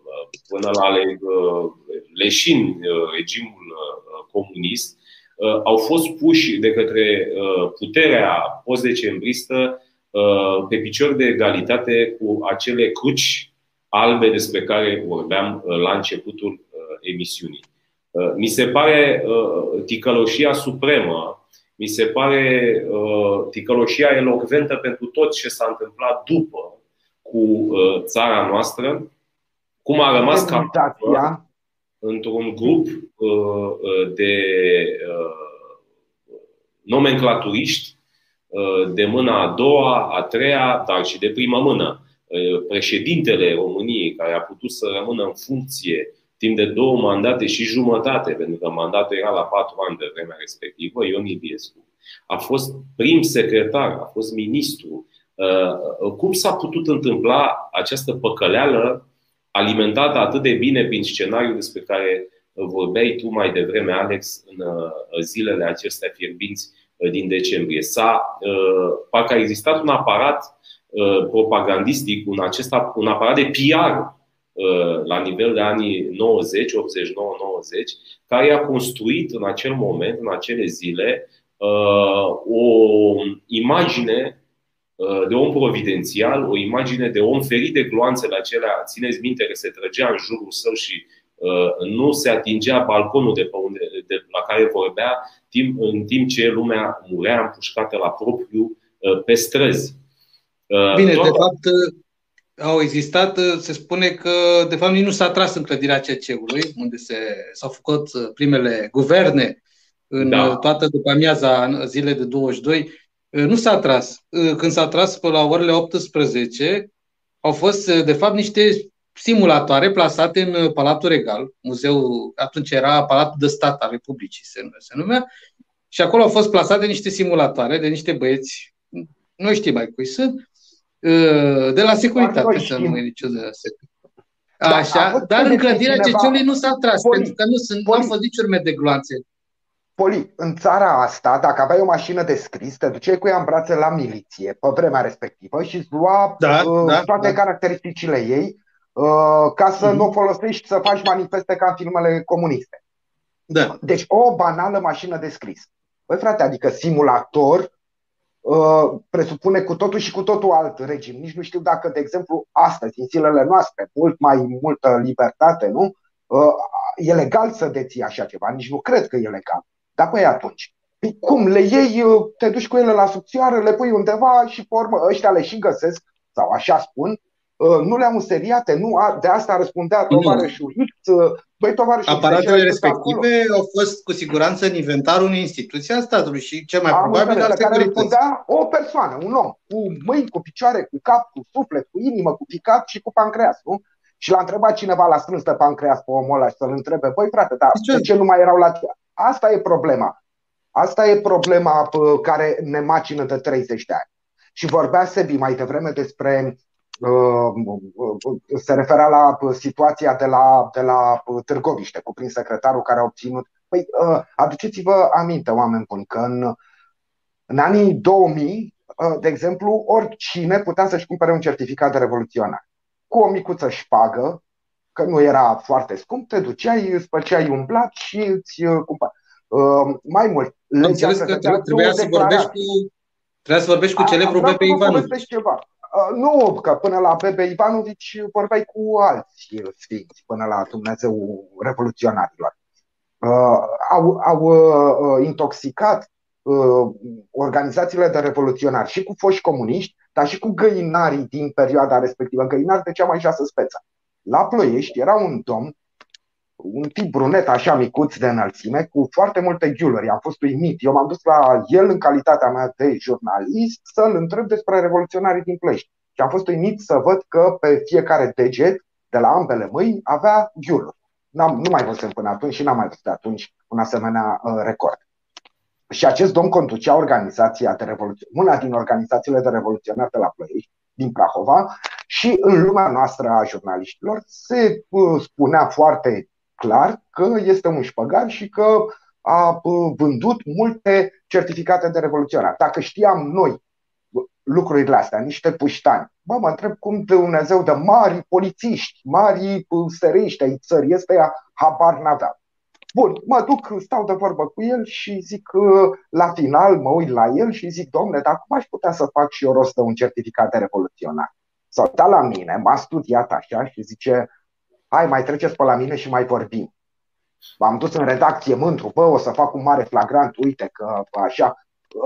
Speaker 1: până la le, uh, leșin uh, regimul uh, comunist uh, au fost puși de către uh, puterea post-decembristă uh, pe picior de egalitate cu acele cruci albe despre care vorbeam uh, la începutul uh, emisiunii. Uh, Mi se pare uh, ticăloșia supremă mi se pare uh, ticăloșia elocventă pentru tot ce s-a întâmplat după cu uh, țara noastră, cum a rămas ca
Speaker 3: Demonizația.
Speaker 1: într-un grup uh, uh, de uh, nomenclaturiști uh, de mâna a doua, a treia, dar și de primă mână. Uh, Președintele României, care a putut să rămână în funcție timp de două mandate și jumătate, pentru că mandatul era la patru ani de vremea respectivă, Ion Iliescu, a fost prim secretar, a fost ministru. Uh, Cum s-a putut întâmpla această păcăleală alimentată atât de bine prin scenariul despre care vorbeai tu mai devreme, Alex, în uh, zilele acestea fierbinți uh, din decembrie? S-a, parcă a existat un aparat propagandistic, un, acesta, un aparat de PR la nivel de anii 90, 89-90, care i-a construit în acel moment, în acele zile, o imagine de om providențial, o imagine de om ferit de gloanțele acelea, țineți minte că se trăgea în jurul său și nu se atingea balconul de, pe unde, de la care vorbea timp, în timp ce lumea murea împușcată la propriu pe străzi.
Speaker 2: Bine, Toată... de fapt, au existat, se spune că de fapt nici nu s-a tras în clădirea CC-ului, unde se, s-au făcut primele guverne în da. toată după amiaza zilei de 22. Nu s-a tras. Când s-a tras pe la orele 18, au fost de fapt niște simulatoare plasate în Palatul Regal, muzeul, atunci era Palatul de Stat al Republicii, se numea, se numea și acolo au fost plasate niște simulatoare de niște băieți, nu știi mai cui sunt, Uh, de la securitate, să nu mai nicio de la securitate. Da, Așa, dar în clădirea CC-ului nu s-a tras, Poli, pentru că nu sunt, Poli, nu au fost nici urme de gloanțe.
Speaker 3: Poli, în țara asta, dacă aveai o mașină de scris, te duceai cu ea în brațe la miliție pe vremea respectivă și îți lua da, uh, da, toate da. caracteristicile ei uh, ca să mm-hmm. nu o folosești să faci manifeste ca în filmele comuniste. Da. Deci o banală mașină de scris. Păi frate, adică simulator Uh, presupune cu totul și cu totul alt regim. Nici nu știu dacă, de exemplu, astăzi, în zilele noastre, mult mai multă libertate, nu? Uh, e legal să deții așa ceva. Nici nu cred că e legal. Dar păi atunci, păi cum le iei, uh, te duci cu ele la subțioară, le pui undeva și pe urmă ăștia le și găsesc, sau așa spun, nu le-au înseriate, nu, de asta răspundea tovarășul X,
Speaker 2: Băi, tovarăși, Aparatele respective acolo. au fost cu siguranță în inventarul unei instituții a statului și cel mai Am probabil
Speaker 3: al care răspundea o persoană, un om, cu mâini, cu picioare, cu cap, cu suflet, cu inimă, cu ficat și cu pancreas, nu? Și l-a întrebat cineva la strâns de pancreas pe omul ăla și să-l întrebe, băi frate, dar de ce nu mai erau la tine? Asta e problema. Asta e problema care ne macină de 30 de ani. Și vorbea Sebi mai devreme despre Uh, se referea la situația de la, de la Târgoviște cu prin secretarul care a obținut. Păi, uh, aduceți-vă aminte, oameni buni, că în, în anii 2000, uh, de exemplu, oricine putea să-și cumpere un certificat de revoluționar. Cu o micuță șpagă, că nu era foarte scump, te duceai, îți făceai un blat și îți cumpăra. Mai mult,
Speaker 2: legea că trebuia să vorbești cu Trebuia să vorbești cu celebrul Pepe Ivanovici.
Speaker 3: ceva. Uh, nu, că până la Bebe Ivanovici vorbeai cu alți sfinți, până la Dumnezeu revoluționarilor. Uh, au, au uh, intoxicat organizațiile de revoluționari și cu foști comuniști, dar și cu găinarii din perioada respectivă, găinari de cea mai joasă speță. La Ploiești era un domn un tip brunet așa micuț de înălțime, cu foarte multe ghiulări. Am fost uimit. Eu m-am dus la el în calitatea mea de jurnalist să-l întreb despre revoluționarii din Plești. Și am fost uimit să văd că pe fiecare deget, de la ambele mâini, avea ghiuluri. N-am, nu mai văzut până atunci și n-am mai văzut de atunci un asemenea uh, record. Și acest domn conducea organizația de revoluție, una din organizațiile de revoluționari de la Ploiești, din Prahova, și în lumea noastră a jurnaliștilor se uh, spunea foarte clar că este un șpăgar și că a vândut multe certificate de revoluționar. Dacă știam noi lucrurile astea, niște puștani, bă, mă întreb cum Dumnezeu de mari polițiști, mari săriști ai țării ăsteia, habar n-avea. Bun, mă duc, stau de vorbă cu el și zic la final, mă uit la el și zic, domne, dar cum aș putea să fac și eu rost de un certificat de revoluționar? S-a dat la mine, m-a studiat așa și zice, hai mai treceți pe la mine și mai vorbim. M-am dus în redacție mântru, bă, o să fac un mare flagrant, uite că așa.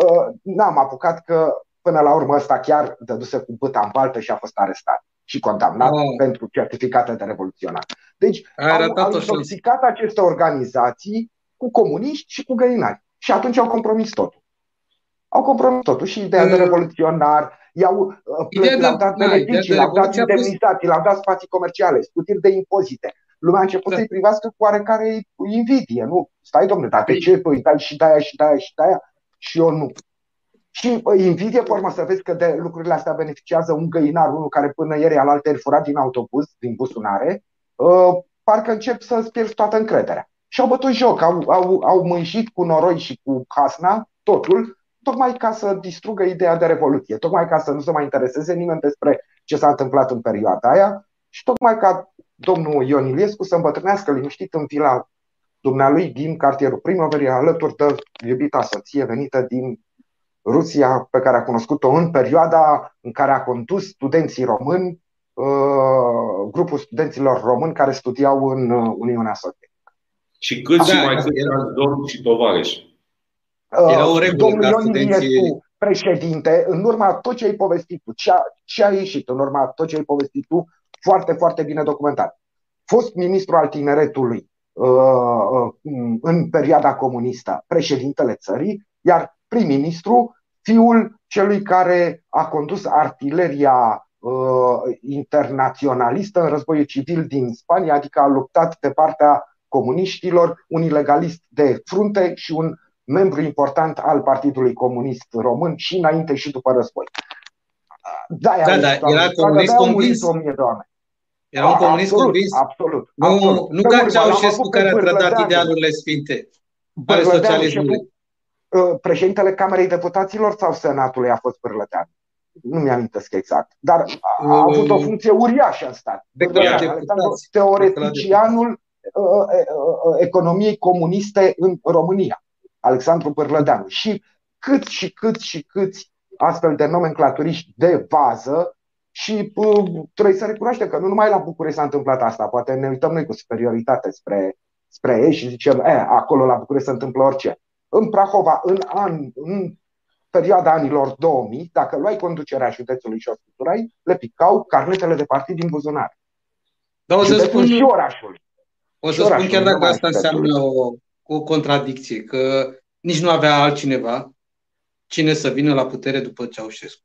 Speaker 3: Ă, n-am apucat că până la urmă ăsta chiar dăduse cu băta în baltă și a fost arestat și condamnat oh. pentru certificate de revoluționar. Deci au, au intoxicat aceste organizații cu comuniști și cu găinari. Și atunci au compromis totul. Au compromis totul și ideea de revoluționar, i-au uh, plătit, le-au dat beneficii, le-au dat indemnizații, le-au dat spații comerciale, scutiri de impozite. Lumea a început da. să-i privească cu oarecare invidie. Nu, stai domnule, dar de păi- ce? Păi dai și de-aia și de-aia și de-aia și eu nu. Și invidie, pe urmă, să vezi că de lucrurile astea beneficiază un găinar, unul care până ieri al alter furat din autobuz, din busunare, uh, parcă încep să-ți pierzi toată încrederea. Și au bătut joc, au, au, au mânjit cu noroi și cu hasna totul tocmai ca să distrugă ideea de revoluție, tocmai ca să nu se mai intereseze nimeni despre ce s-a întâmplat în perioada aia și tocmai ca domnul Ion Iliescu să îmbătrânească liniștit în vila dumnealui din cartierul primăverii, alături de iubita soție venită din Rusia, pe care a cunoscut-o în perioada în care a condus studenții români, uh, grupul studenților români care studiau în uh, Uniunea Sovietică.
Speaker 1: Și câți da, și mai câți era... domni și tovarăși?
Speaker 3: Era o regulă Domnul Ion Iliescu, președinte, în urma tot ce ai povestit tu, ce a, ce a ieșit în urma tot ce ai povestit tu, foarte, foarte bine documentat. Fost ministru al tineretului uh, uh, în perioada comunistă, președintele țării, iar prim-ministru, fiul celui care a condus artileria uh, internaționalistă în războiul civil din Spania, adică a luptat de partea comuniștilor, un ilegalist de frunte și un membru important al Partidului Comunist Român și înainte și după război.
Speaker 2: Da, da, da era comunist convins. Era un comunist absolut, convins.
Speaker 3: Absolut.
Speaker 2: Nu, absolut. nu ca Ceaușescu care a trădat idealurile sfinte ale socialismului.
Speaker 3: Uh, președintele Camerei Deputaților sau Senatului a fost Bârlătean? Nu mi-am exact. Dar a avut o funcție uriașă în stat. Teoreticianul uh, uh, economiei comuniste în România. Alexandru Bârlădeanu. Și cât și cât și câți astfel de nomenclaturiști de bază și uh, trebuie să recunoaștem că nu numai la București s-a întâmplat asta, poate ne uităm noi cu superioritate spre, spre ei și zicem, e, acolo la București se întâmplă orice. În Prahova, în, an, în perioada anilor 2000, dacă luai conducerea județului și o scuturai, le picau carnetele de partid din buzunar.
Speaker 2: Da, o să spun, și orașul. O să spun chiar dacă asta înseamnă o, o contradicție, că nici nu avea altcineva cine să vină la putere după Ceaușescu.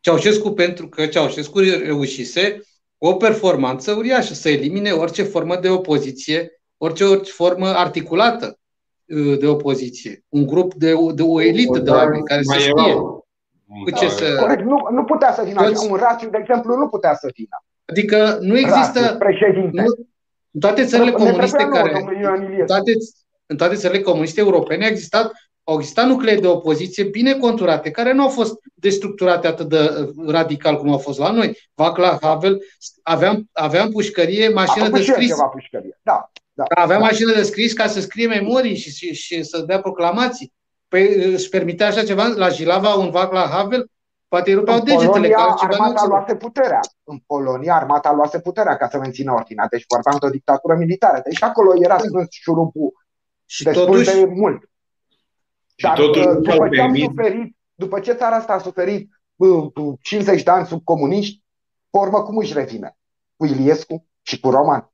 Speaker 2: Ceaușescu pentru că Ceaușescu reușise o performanță uriașă, să elimine orice formă de opoziție, orice, orice formă articulată uh, de opoziție. Un grup de, de o elită de oameni care să știe
Speaker 3: cu ce să... Corect, nu, nu putea să vină Toți... Un rațiu, de exemplu, nu putea să vină.
Speaker 2: Adică nu există... Rațiu,
Speaker 3: președinte. Nu,
Speaker 2: în toate țările comuniste care... Toate, în toate țările comuniste europene a existat, au existat nuclee de opoziție bine conturate, care nu au fost destructurate atât de uh, radical cum au fost la noi. Vaclav Havel, aveam, aveam pușcărie, mașină de scris.
Speaker 3: Da, da,
Speaker 2: aveam
Speaker 3: da.
Speaker 2: mașină de scris ca să scrie memorii și, și, și să dea proclamații. Păi își permitea așa ceva la Jilava, un Vaclav Havel, poate îi rupeau degetele. Polonia,
Speaker 3: ca armata luase puterea. În Polonia, armata luase puterea ca să mențină ordinea. Deci vorbeam de o dictatură militară. Deci acolo era strâns șurubul și destul totuși, de mult.
Speaker 1: Și Dar totuși, uh,
Speaker 3: după ce am suferit, după ce țara asta a suferit 50 uh, de ani sub comuniști, pe urmă cum își revine? Cu Iliescu și cu Roman.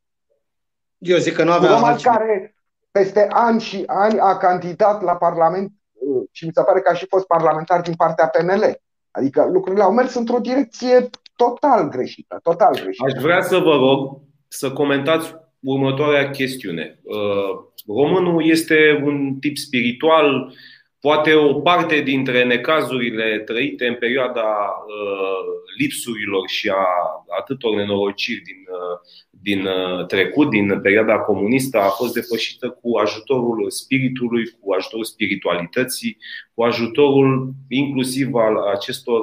Speaker 2: Eu zic că nu avea
Speaker 3: Roman care peste ani și ani a candidat la Parlament uh, și mi se pare că a și fost parlamentar din partea PNL. Adică lucrurile au mers într-o direcție total greșită, total greșită.
Speaker 1: Aș vrea să vă rog să comentați următoarea chestiune. Românul este un tip spiritual, poate o parte dintre necazurile trăite în perioada uh, lipsurilor și a atâtor nenorociri din, uh, din uh, trecut, din perioada comunistă, a fost depășită cu ajutorul spiritului, cu ajutorul spiritualității, cu ajutorul inclusiv al acestor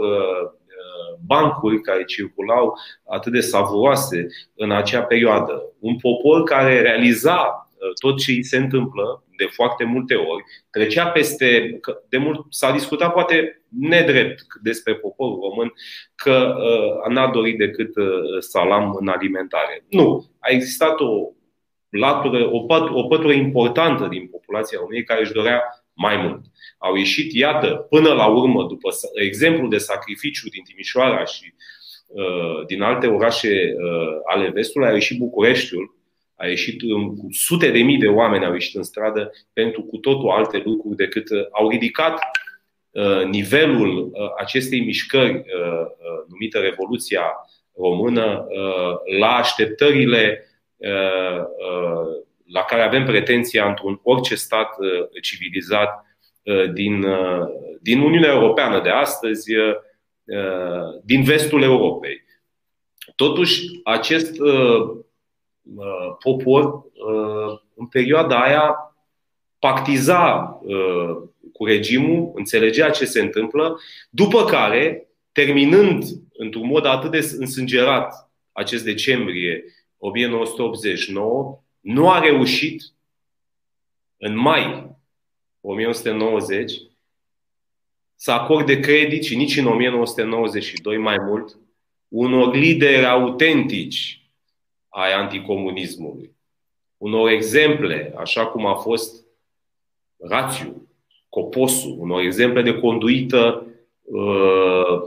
Speaker 1: bancuri care circulau atât de savuroase în acea perioadă. Un popor care realiza tot ce îi se întâmplă de foarte multe ori, trecea peste. De mult s-a discutat poate nedrept despre poporul român că uh, n-a dorit decât uh, salam în alimentare. Nu. A existat o latură, o, păt, o pătură importantă din populația României care își dorea mai mult. Au ieșit, iată, până la urmă, după exemplu de sacrificiu din Timișoara și uh, din alte orașe uh, ale vestului, a ieșit Bucureștiul, a ieșit cu sute de mii de oameni au ieșit în stradă pentru cu totul alte lucruri decât uh, au ridicat uh, nivelul uh, acestei mișcări numită Revoluția Română la așteptările la care avem pretenția într-un orice stat civilizat din, din Uniunea Europeană de astăzi, din vestul Europei. Totuși, acest Uh, popor uh, în perioada aia pactiza uh, cu regimul, înțelegea ce se întâmplă, după care, terminând într-un mod atât de însângerat acest decembrie 1989 nu a reușit în mai 1990 să acorde credit și nici în 1992 mai mult unor lideri autentici ai anticomunismului. Unor exemple, așa cum a fost Rațiu, Coposu, unor exemple de conduită uh,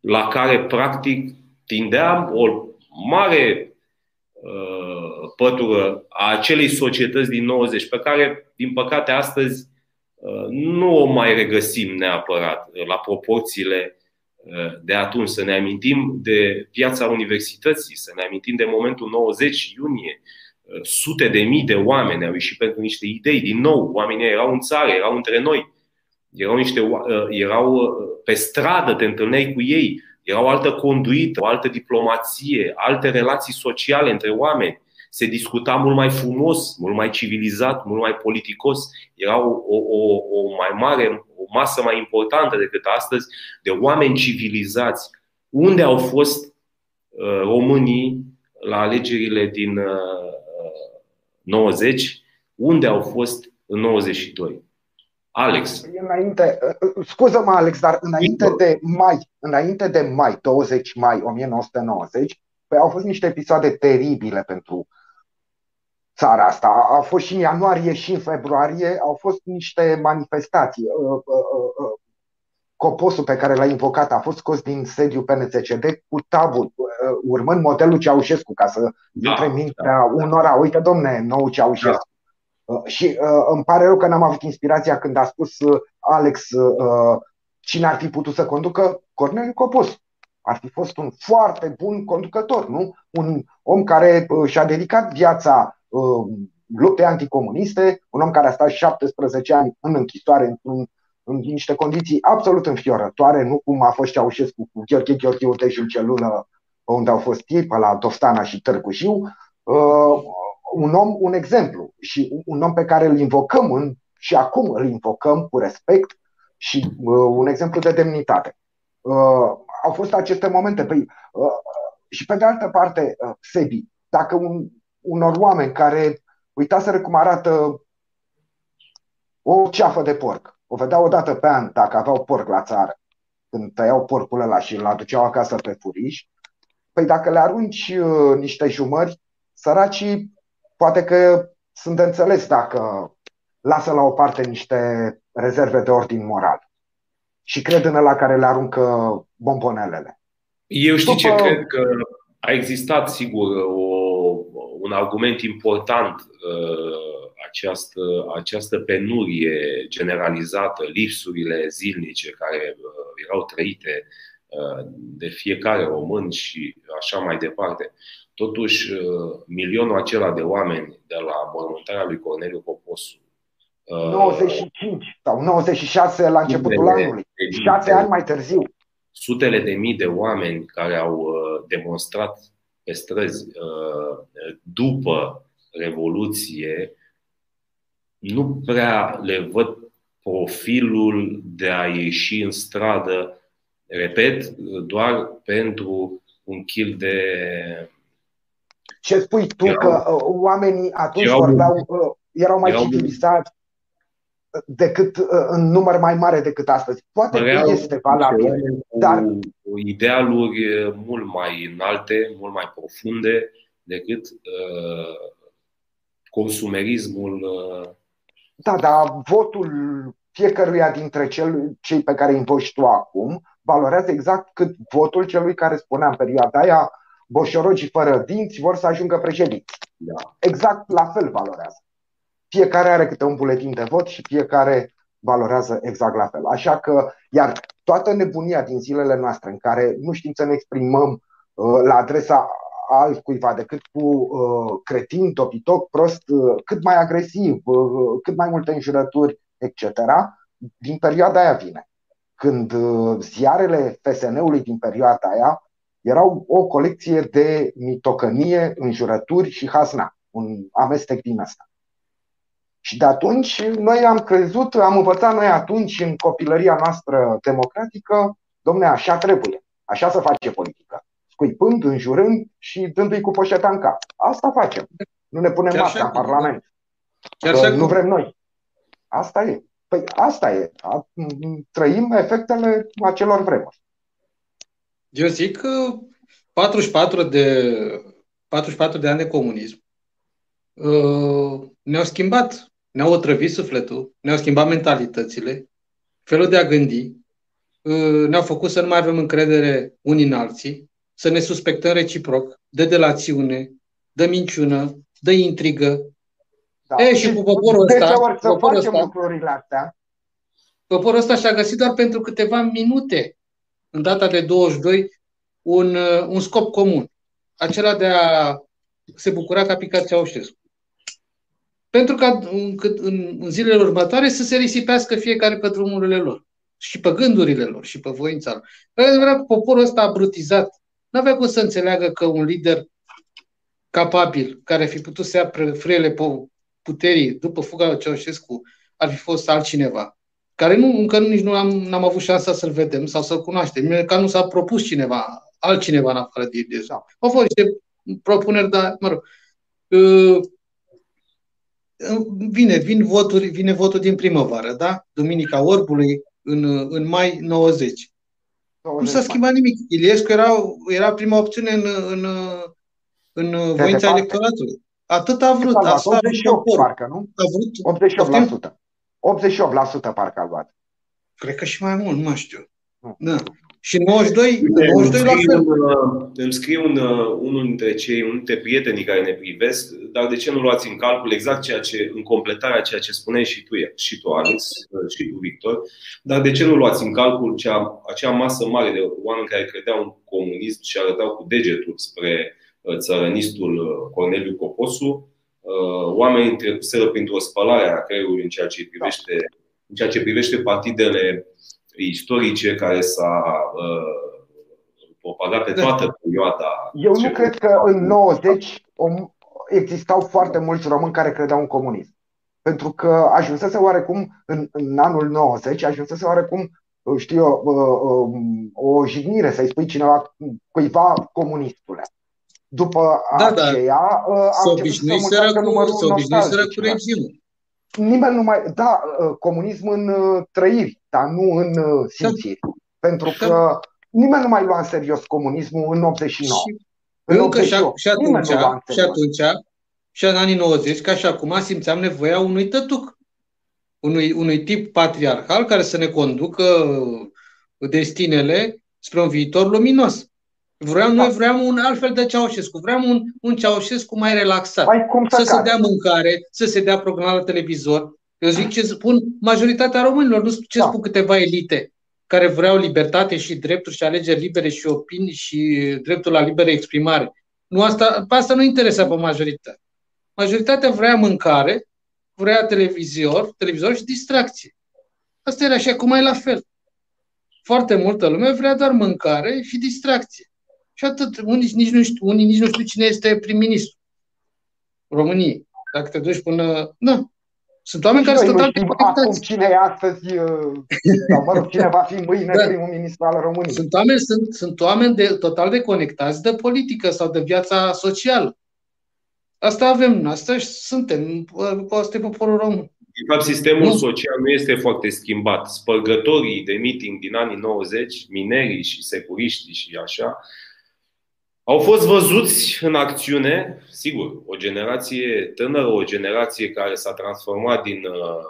Speaker 1: la care practic tindea o mare uh, pătură a acelei societăți din 90 pe care, din păcate, astăzi uh, nu o mai regăsim neapărat la proporțiile de atunci. Să ne amintim de viața universității, să ne amintim de momentul 90 iunie. Sute de mii de oameni au ieșit pentru niște idei. Din nou, oamenii erau în țară, erau între noi. Erau, niște, erau pe stradă, te întâlneai cu ei. Era o altă conduită, o altă diplomație, alte relații sociale între oameni. Se discuta mult mai frumos, mult mai civilizat, mult mai politicos. Era o, o, o mai mare, o masă mai importantă decât astăzi de oameni civilizați. Unde au fost uh, românii la alegerile din uh, 90? Unde au fost în 92? Alex.
Speaker 3: Înainte, scuză-mă, Alex, dar înainte de mai, înainte de mai, 20 mai 1990, păi au fost niște episoade teribile pentru țara asta. A fost și în ianuarie și în februarie, au fost niște manifestații. Uh, uh, uh, coposul pe care l-a invocat a fost scos din sediu PNCCD cu tabul, urmând modelul Ceaușescu, ca să da, intre în mintea da, unora. Uite, domne, nou Ceaușescu. Da. Uh, și uh, îmi pare rău că n-am avut inspirația când a spus uh, Alex uh, cine ar fi putut să conducă Corneliu Copus. Ar fi fost un foarte bun conducător, nu? Un om care uh, și-a dedicat viața uh, luptei anticomuniste, un om care a stat 17 ani în închisoare într-un în niște condiții absolut înfiorătoare, nu cum a fost Ceaușescu cu Gheorghe Gheorghe Uteș în celulă unde au fost ei, pe la Tostana și Târgu Jiu. Uh, un om, un exemplu și un om pe care îl invocăm în, și acum îl invocăm cu respect și uh, un exemplu de demnitate. Uh, au fost aceste momente. Păi, uh, și pe de altă parte, uh, Sebi, dacă un, unor oameni care uitaseră cum arată o ceafă de porc, o vedeau o dată pe an dacă aveau porc la țară, când tăiau porcul ăla și îl aduceau acasă pe furiș, păi dacă le arunci uh, niște jumări, săracii Poate că sunt de înțeles dacă lasă la o parte niște rezerve de ordin moral și cred în la care le aruncă bombonelele.
Speaker 1: Eu știu După... ce cred? Că a existat, sigur, o, un argument important uh, această, această penurie generalizată, lipsurile zilnice care uh, erau trăite uh, de fiecare român și așa mai departe. Totuși, uh, milionul acela de oameni de la mormântarea lui Corneliu Poposu
Speaker 3: 95 uh, sau 96 la începutul anului, 6 ani mai târziu.
Speaker 1: Sutele de mii de oameni care au uh, demonstrat pe străzi după Revoluție, nu prea le văd profilul de a ieși în stradă, repet, doar pentru un kil de
Speaker 3: ce spui tu erau, că uh, oamenii atunci erau, vorbeau, uh, erau mai erau, civilizați decât uh, în număr mai mare decât astăzi. Poate că este valabil, dar
Speaker 1: idealuri mult mai înalte, mult mai profunde decât uh, consumerismul. Uh...
Speaker 3: Da, dar votul fiecăruia dintre cel, cei pe care îi invoci tu acum valorează exact cât votul celui care spunea în perioada aia boșorogii fără dinți vor să ajungă președinți. Da. Exact la fel valorează. Fiecare are câte un buletin de vot și fiecare valorează exact la fel. Așa că, iar toată nebunia din zilele noastre în care nu știm să ne exprimăm uh, la adresa altcuiva decât cu uh, cretin, topitoc, prost, uh, cât mai agresiv, uh, cât mai multe înjurături, etc., din perioada aia vine. Când uh, ziarele FSN-ului din perioada aia erau o colecție de mitocănie, înjurături și hasna, un amestec din asta. Și de atunci noi am crezut, am învățat noi atunci în copilăria noastră democratică, domne, așa trebuie, așa să face politică. scuipând, înjurând și dându-i cu poșeta în cap. Asta facem. Nu ne punem masca în Parlament. Chiar nu vrem noi. Asta e. Păi asta e. Trăim efectele acelor vremuri.
Speaker 2: Eu zic că 44 de, 44 de ani de comunism uh, ne-au schimbat, ne-au otrăvit sufletul, ne-au schimbat mentalitățile, felul de a gândi, uh, ne-au făcut să nu mai avem încredere unii în alții, să ne suspectăm reciproc de delațiune, de minciună, de intrigă. Da. E, și cu poporul ăsta, poporul ăsta, astea. poporul ăsta și-a găsit doar pentru câteva minute, în data de 22, un, uh, un scop comun. Acela de a se bucura ca picat Ceaușescu. Pentru ca în, în, în zilele următoare să se risipească fiecare pe drumurile lor. Și pe gândurile lor, și pe voința lor. Pentru că poporul ăsta abrutizat nu avea cum să înțeleagă că un lider capabil, care ar fi putut să ia frele puterii după fuga lui Ceaușescu, ar fi fost altcineva. Care nu, încă nici nu am, n-am avut șansa să-l vedem sau să-l cunoaștem. Ca nu s-a propus cineva, altcineva în afară de el. Da. Au fost niște propuneri, dar, mă rog, uh, vine, vin voturi, vine votul din primăvară, da? Duminica Orbului, în, în mai 90. 90 nu s-a schimbat nimic. Iliescu era, era prima opțiune în, în, în voința electoratului. Atât a vrut. Asta
Speaker 3: 88, parcă, nu? A vrut. 88%. 88% parcă a luat.
Speaker 2: Cred că și mai mult, nu mai știu. Da. Și 92, 92 la fel.
Speaker 1: Un, îmi scrie un, unul dintre cei, unul dintre prietenii care ne privesc, dar de ce nu luați în calcul exact ceea ce, în completarea ceea ce spuneai și tu, și tu Alex, și tu Victor, dar de ce nu luați în calcul cea, acea masă mare de oameni care credeau în comunism și arătau cu degetul spre uh, țărănistul uh, Corneliu Coposu, uh, oamenii trecuseră printr-o spălare a creierului în ceea ce privește, în ceea ce privește partidele istorice care s-a uh, propagat pe da. toată perioada.
Speaker 3: Eu nu cred că în 90 existau foarte mulți români care credeau în comunism. Pentru că ajunsese oarecum, în, în anul 90, ajunsese oarecum, știu eu, uh, um, o jignire să-i spui cineva, cuiva comunistule. După da, da. aceea,
Speaker 2: da. a început să obișnuiseră cu regimul
Speaker 3: nimeni nu mai. Da, uh, comunism în uh, trăiri, dar nu în uh, simțiri. Da. Pentru că da. nimeni nu mai lua în serios comunismul în 89. Și,
Speaker 2: în încă 88. și, atunci, și atunci, și în anii 90, ca și acum, simțeam nevoia unui tătuc. Unui, unui tip patriarhal care să ne conducă destinele spre un viitor luminos. Vreau, da. Noi vreau un altfel de Ceaușescu. Vreau un, un Ceaușescu mai relaxat. Mai cum să, să se dea mâncare, să se dea program la televizor. Eu zic ce spun majoritatea românilor, nu ce da. spun câteva elite care vreau libertate și drepturi și alegeri libere și opinii și dreptul la liberă exprimare. Nu asta, pe asta nu interesa pe majoritate. Majoritatea vrea mâncare, vrea televizor, televizor și distracție. Asta era și acum e la fel. Foarte multă lume vrea doar mâncare și distracție. Și atât. Unii nici nu știu, unii nici nu știu cine este prim-ministru României. Dacă te duci până... Da. Sunt oameni care sunt total
Speaker 3: deconectați. Acum cine e astăzi, uh, [LAUGHS] sau mă rog, cine va fi mâine da. primul ministru al României.
Speaker 2: Sunt oameni, sunt, sunt oameni de, total deconectați de politică sau de viața socială. Asta avem, asta suntem, asta e poporul român.
Speaker 1: De fapt, sistemul nu. social nu este foarte schimbat. Spărgătorii de meeting din anii 90, minerii și securiștii și așa, au fost văzuți în acțiune, sigur, o generație tânără, o generație care s-a transformat din uh,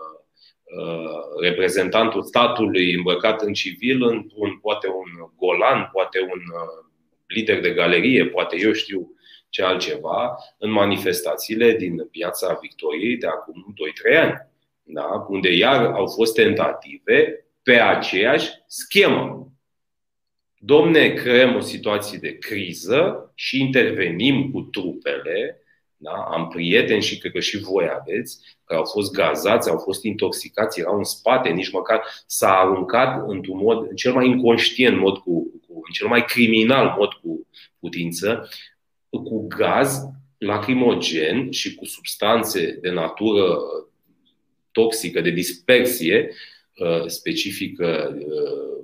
Speaker 1: uh, reprezentantul statului îmbrăcat în civil într-un, poate un golan, poate un uh, lider de galerie, poate eu știu ce altceva, în manifestațiile din piața Victoriei de acum 2-3 ani, da? unde iar au fost tentative pe aceeași schemă domne, creăm o situație de criză și intervenim cu trupele. Da? Am prieteni și cred că și voi aveți, care au fost gazați, au fost intoxicați, erau în spate, nici măcar s-a aruncat într-un mod, în cel mai inconștient mod, cu, cu, în cel mai criminal mod cu putință, cu gaz lacrimogen și cu substanțe de natură toxică, de dispersie uh, specifică uh,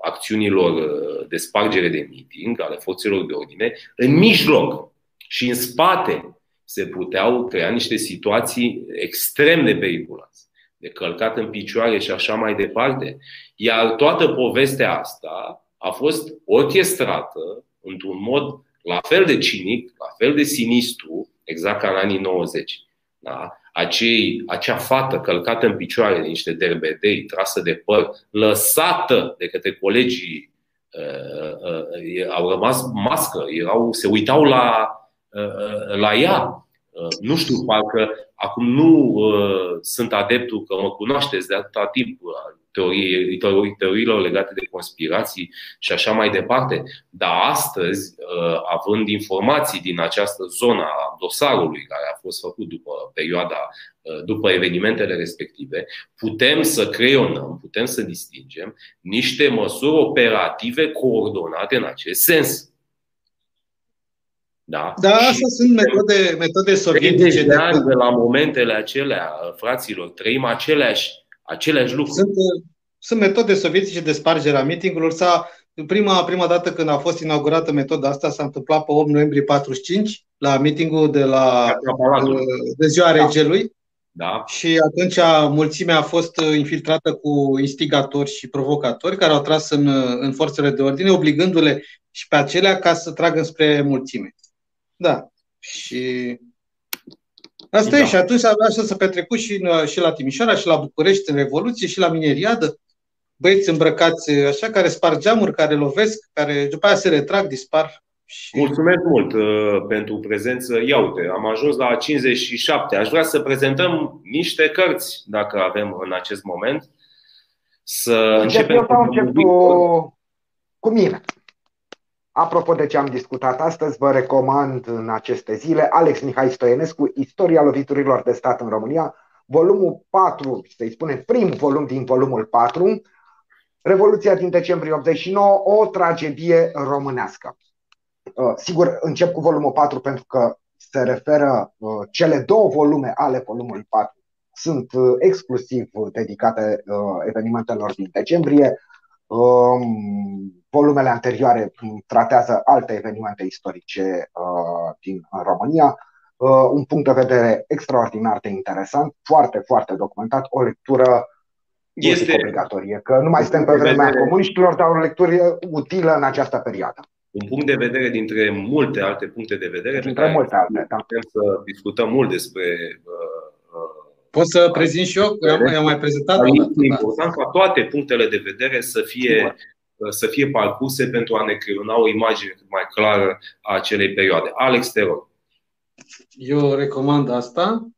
Speaker 1: acțiunilor de spargere de meeting ale forțelor de ordine, în mijloc și în spate se puteau crea niște situații extrem de periculoase, de călcat în picioare și așa mai departe. Iar toată povestea asta a fost orchestrată într-un mod la fel de cinic, la fel de sinistru, exact ca în anii 90. Da? Acei, acea fată călcată în picioare de niște derbedei, trasă de păr, lăsată de către colegii, uh, uh, au rămas mască, erau, se uitau la, uh, la ea. Uh, nu știu, parcă acum nu uh, sunt adeptul că mă cunoașteți de atâta timp, teorii, teoriilor legate de conspirații și așa mai departe. Dar astăzi, uh, având informații din această zonă a dosarului care a fost făcut după perioada, uh, după evenimentele respective, putem să creionăm, putem să distingem niște măsuri operative coordonate în acest sens.
Speaker 2: Da, da astea sunt metode, metode sovietice.
Speaker 1: De, ani de la momentele acelea, fraților, trăim aceleași aceleași lucruri.
Speaker 2: Sunt, sunt metode sovietice de spargere a mitingurilor. S-a, prima, prima dată când a fost inaugurată metoda asta s-a întâmplat pe 8 noiembrie 45 la mitingul de la de ziua da. regelui.
Speaker 1: Da.
Speaker 2: Și atunci mulțimea a fost infiltrată cu instigatori și provocatori care au tras în, în forțele de ordine, obligându-le și pe acelea ca să tragă spre mulțime. Da. Și Asta da. e și atunci așa s-a petrecut și, în, și la Timișoara, și la București în Revoluție, și la Mineriadă. Băieți îmbrăcați așa, care sparg geamuri, care lovesc, care după aia se retrag, dispar.
Speaker 1: Și... Mulțumesc mult uh, pentru prezență. Ia uite, am ajuns la 57. Aș vrea să prezentăm niște cărți, dacă avem în acest moment. Să
Speaker 3: încep începem eu încep cu, cu mine. Apropo de ce am discutat astăzi, vă recomand în aceste zile Alex Mihai Stoienescu, Istoria loviturilor de stat în România, volumul 4, să-i spunem prim volum din volumul 4, Revoluția din decembrie 89, o tragedie românească. Uh, sigur, încep cu volumul 4 pentru că se referă uh, cele două volume ale volumului 4 sunt uh, exclusiv dedicate evenimentelor din decembrie. Um, volumele anterioare tratează alte evenimente istorice uh, din România. Uh, un punct de vedere extraordinar de interesant, foarte, foarte documentat, o lectură este obligatorie, că nu mai suntem pe vremea vedere... comuniștilor, dar o lectură utilă în această perioadă.
Speaker 1: Un punct de vedere dintre multe alte puncte de vedere.
Speaker 3: Dintre multe alte, da.
Speaker 1: Putem să discutăm mult despre uh,
Speaker 2: Pot să prezint și eu? Am, am mai prezentat.
Speaker 1: Este important ca toate punctele de vedere să fie, să fie parcurse pentru a ne creuna o imagine mai clară a acelei perioade. Alex, te rog.
Speaker 2: Eu recomand asta.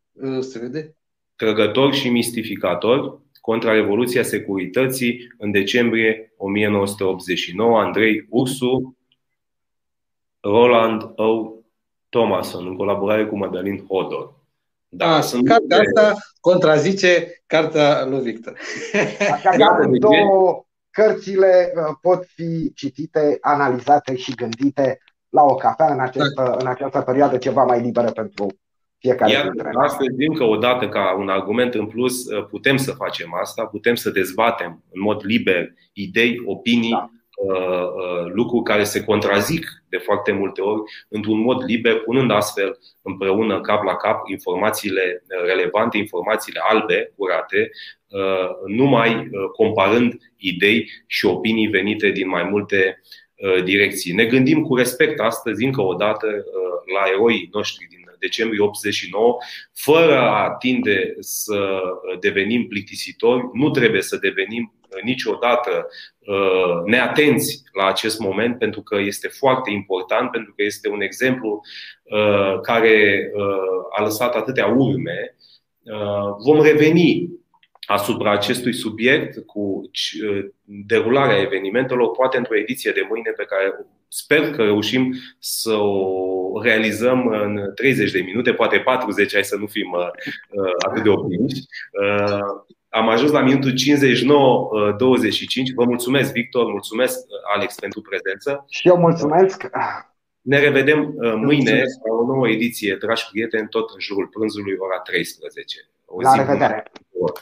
Speaker 2: Se vede?
Speaker 1: Trăgător și mistificator contra Revoluția Securității în decembrie 1989, Andrei Ursu, Roland O. Thomason, în colaborare cu Madalin Hodor.
Speaker 2: Da, A, sunt cartea asta contrazice cartea lui Victor.
Speaker 3: Așa două cărțile uh, pot fi citite, analizate și gândite la o cafea în această, da. în această perioadă ceva mai liberă pentru fiecare
Speaker 1: Iar dintre noi. Astăzi, încă o dată, ca un argument în plus, uh, putem să facem asta, putem să dezbatem în mod liber idei, opinii, da. Uh, uh, lucruri care se contrazic de foarte multe ori într-un mod liber, punând astfel împreună cap la cap informațiile relevante, informațiile albe, curate, uh, numai comparând idei și opinii venite din mai multe direcții. Ne gândim cu respect astăzi, încă o dată, la eroii noștri din decembrie 89, fără a tinde să devenim plictisitori, nu trebuie să devenim niciodată uh, neatenți la acest moment, pentru că este foarte important, pentru că este un exemplu uh, care uh, a lăsat atâtea urme. Vom reveni asupra acestui subiect cu derularea evenimentelor, poate într-o ediție de mâine pe care sper că reușim să o realizăm în 30 de minute, poate 40, hai să nu fim atât de optimiști. Am ajuns la minutul 59-25. Vă mulțumesc, Victor, mulțumesc, Alex, pentru prezență.
Speaker 3: Și eu mulțumesc.
Speaker 1: Ne revedem uh, mâine la o nouă ediție, dragi prieteni, tot în jurul prânzului, ora 13.
Speaker 3: O zi la revedere! Bună.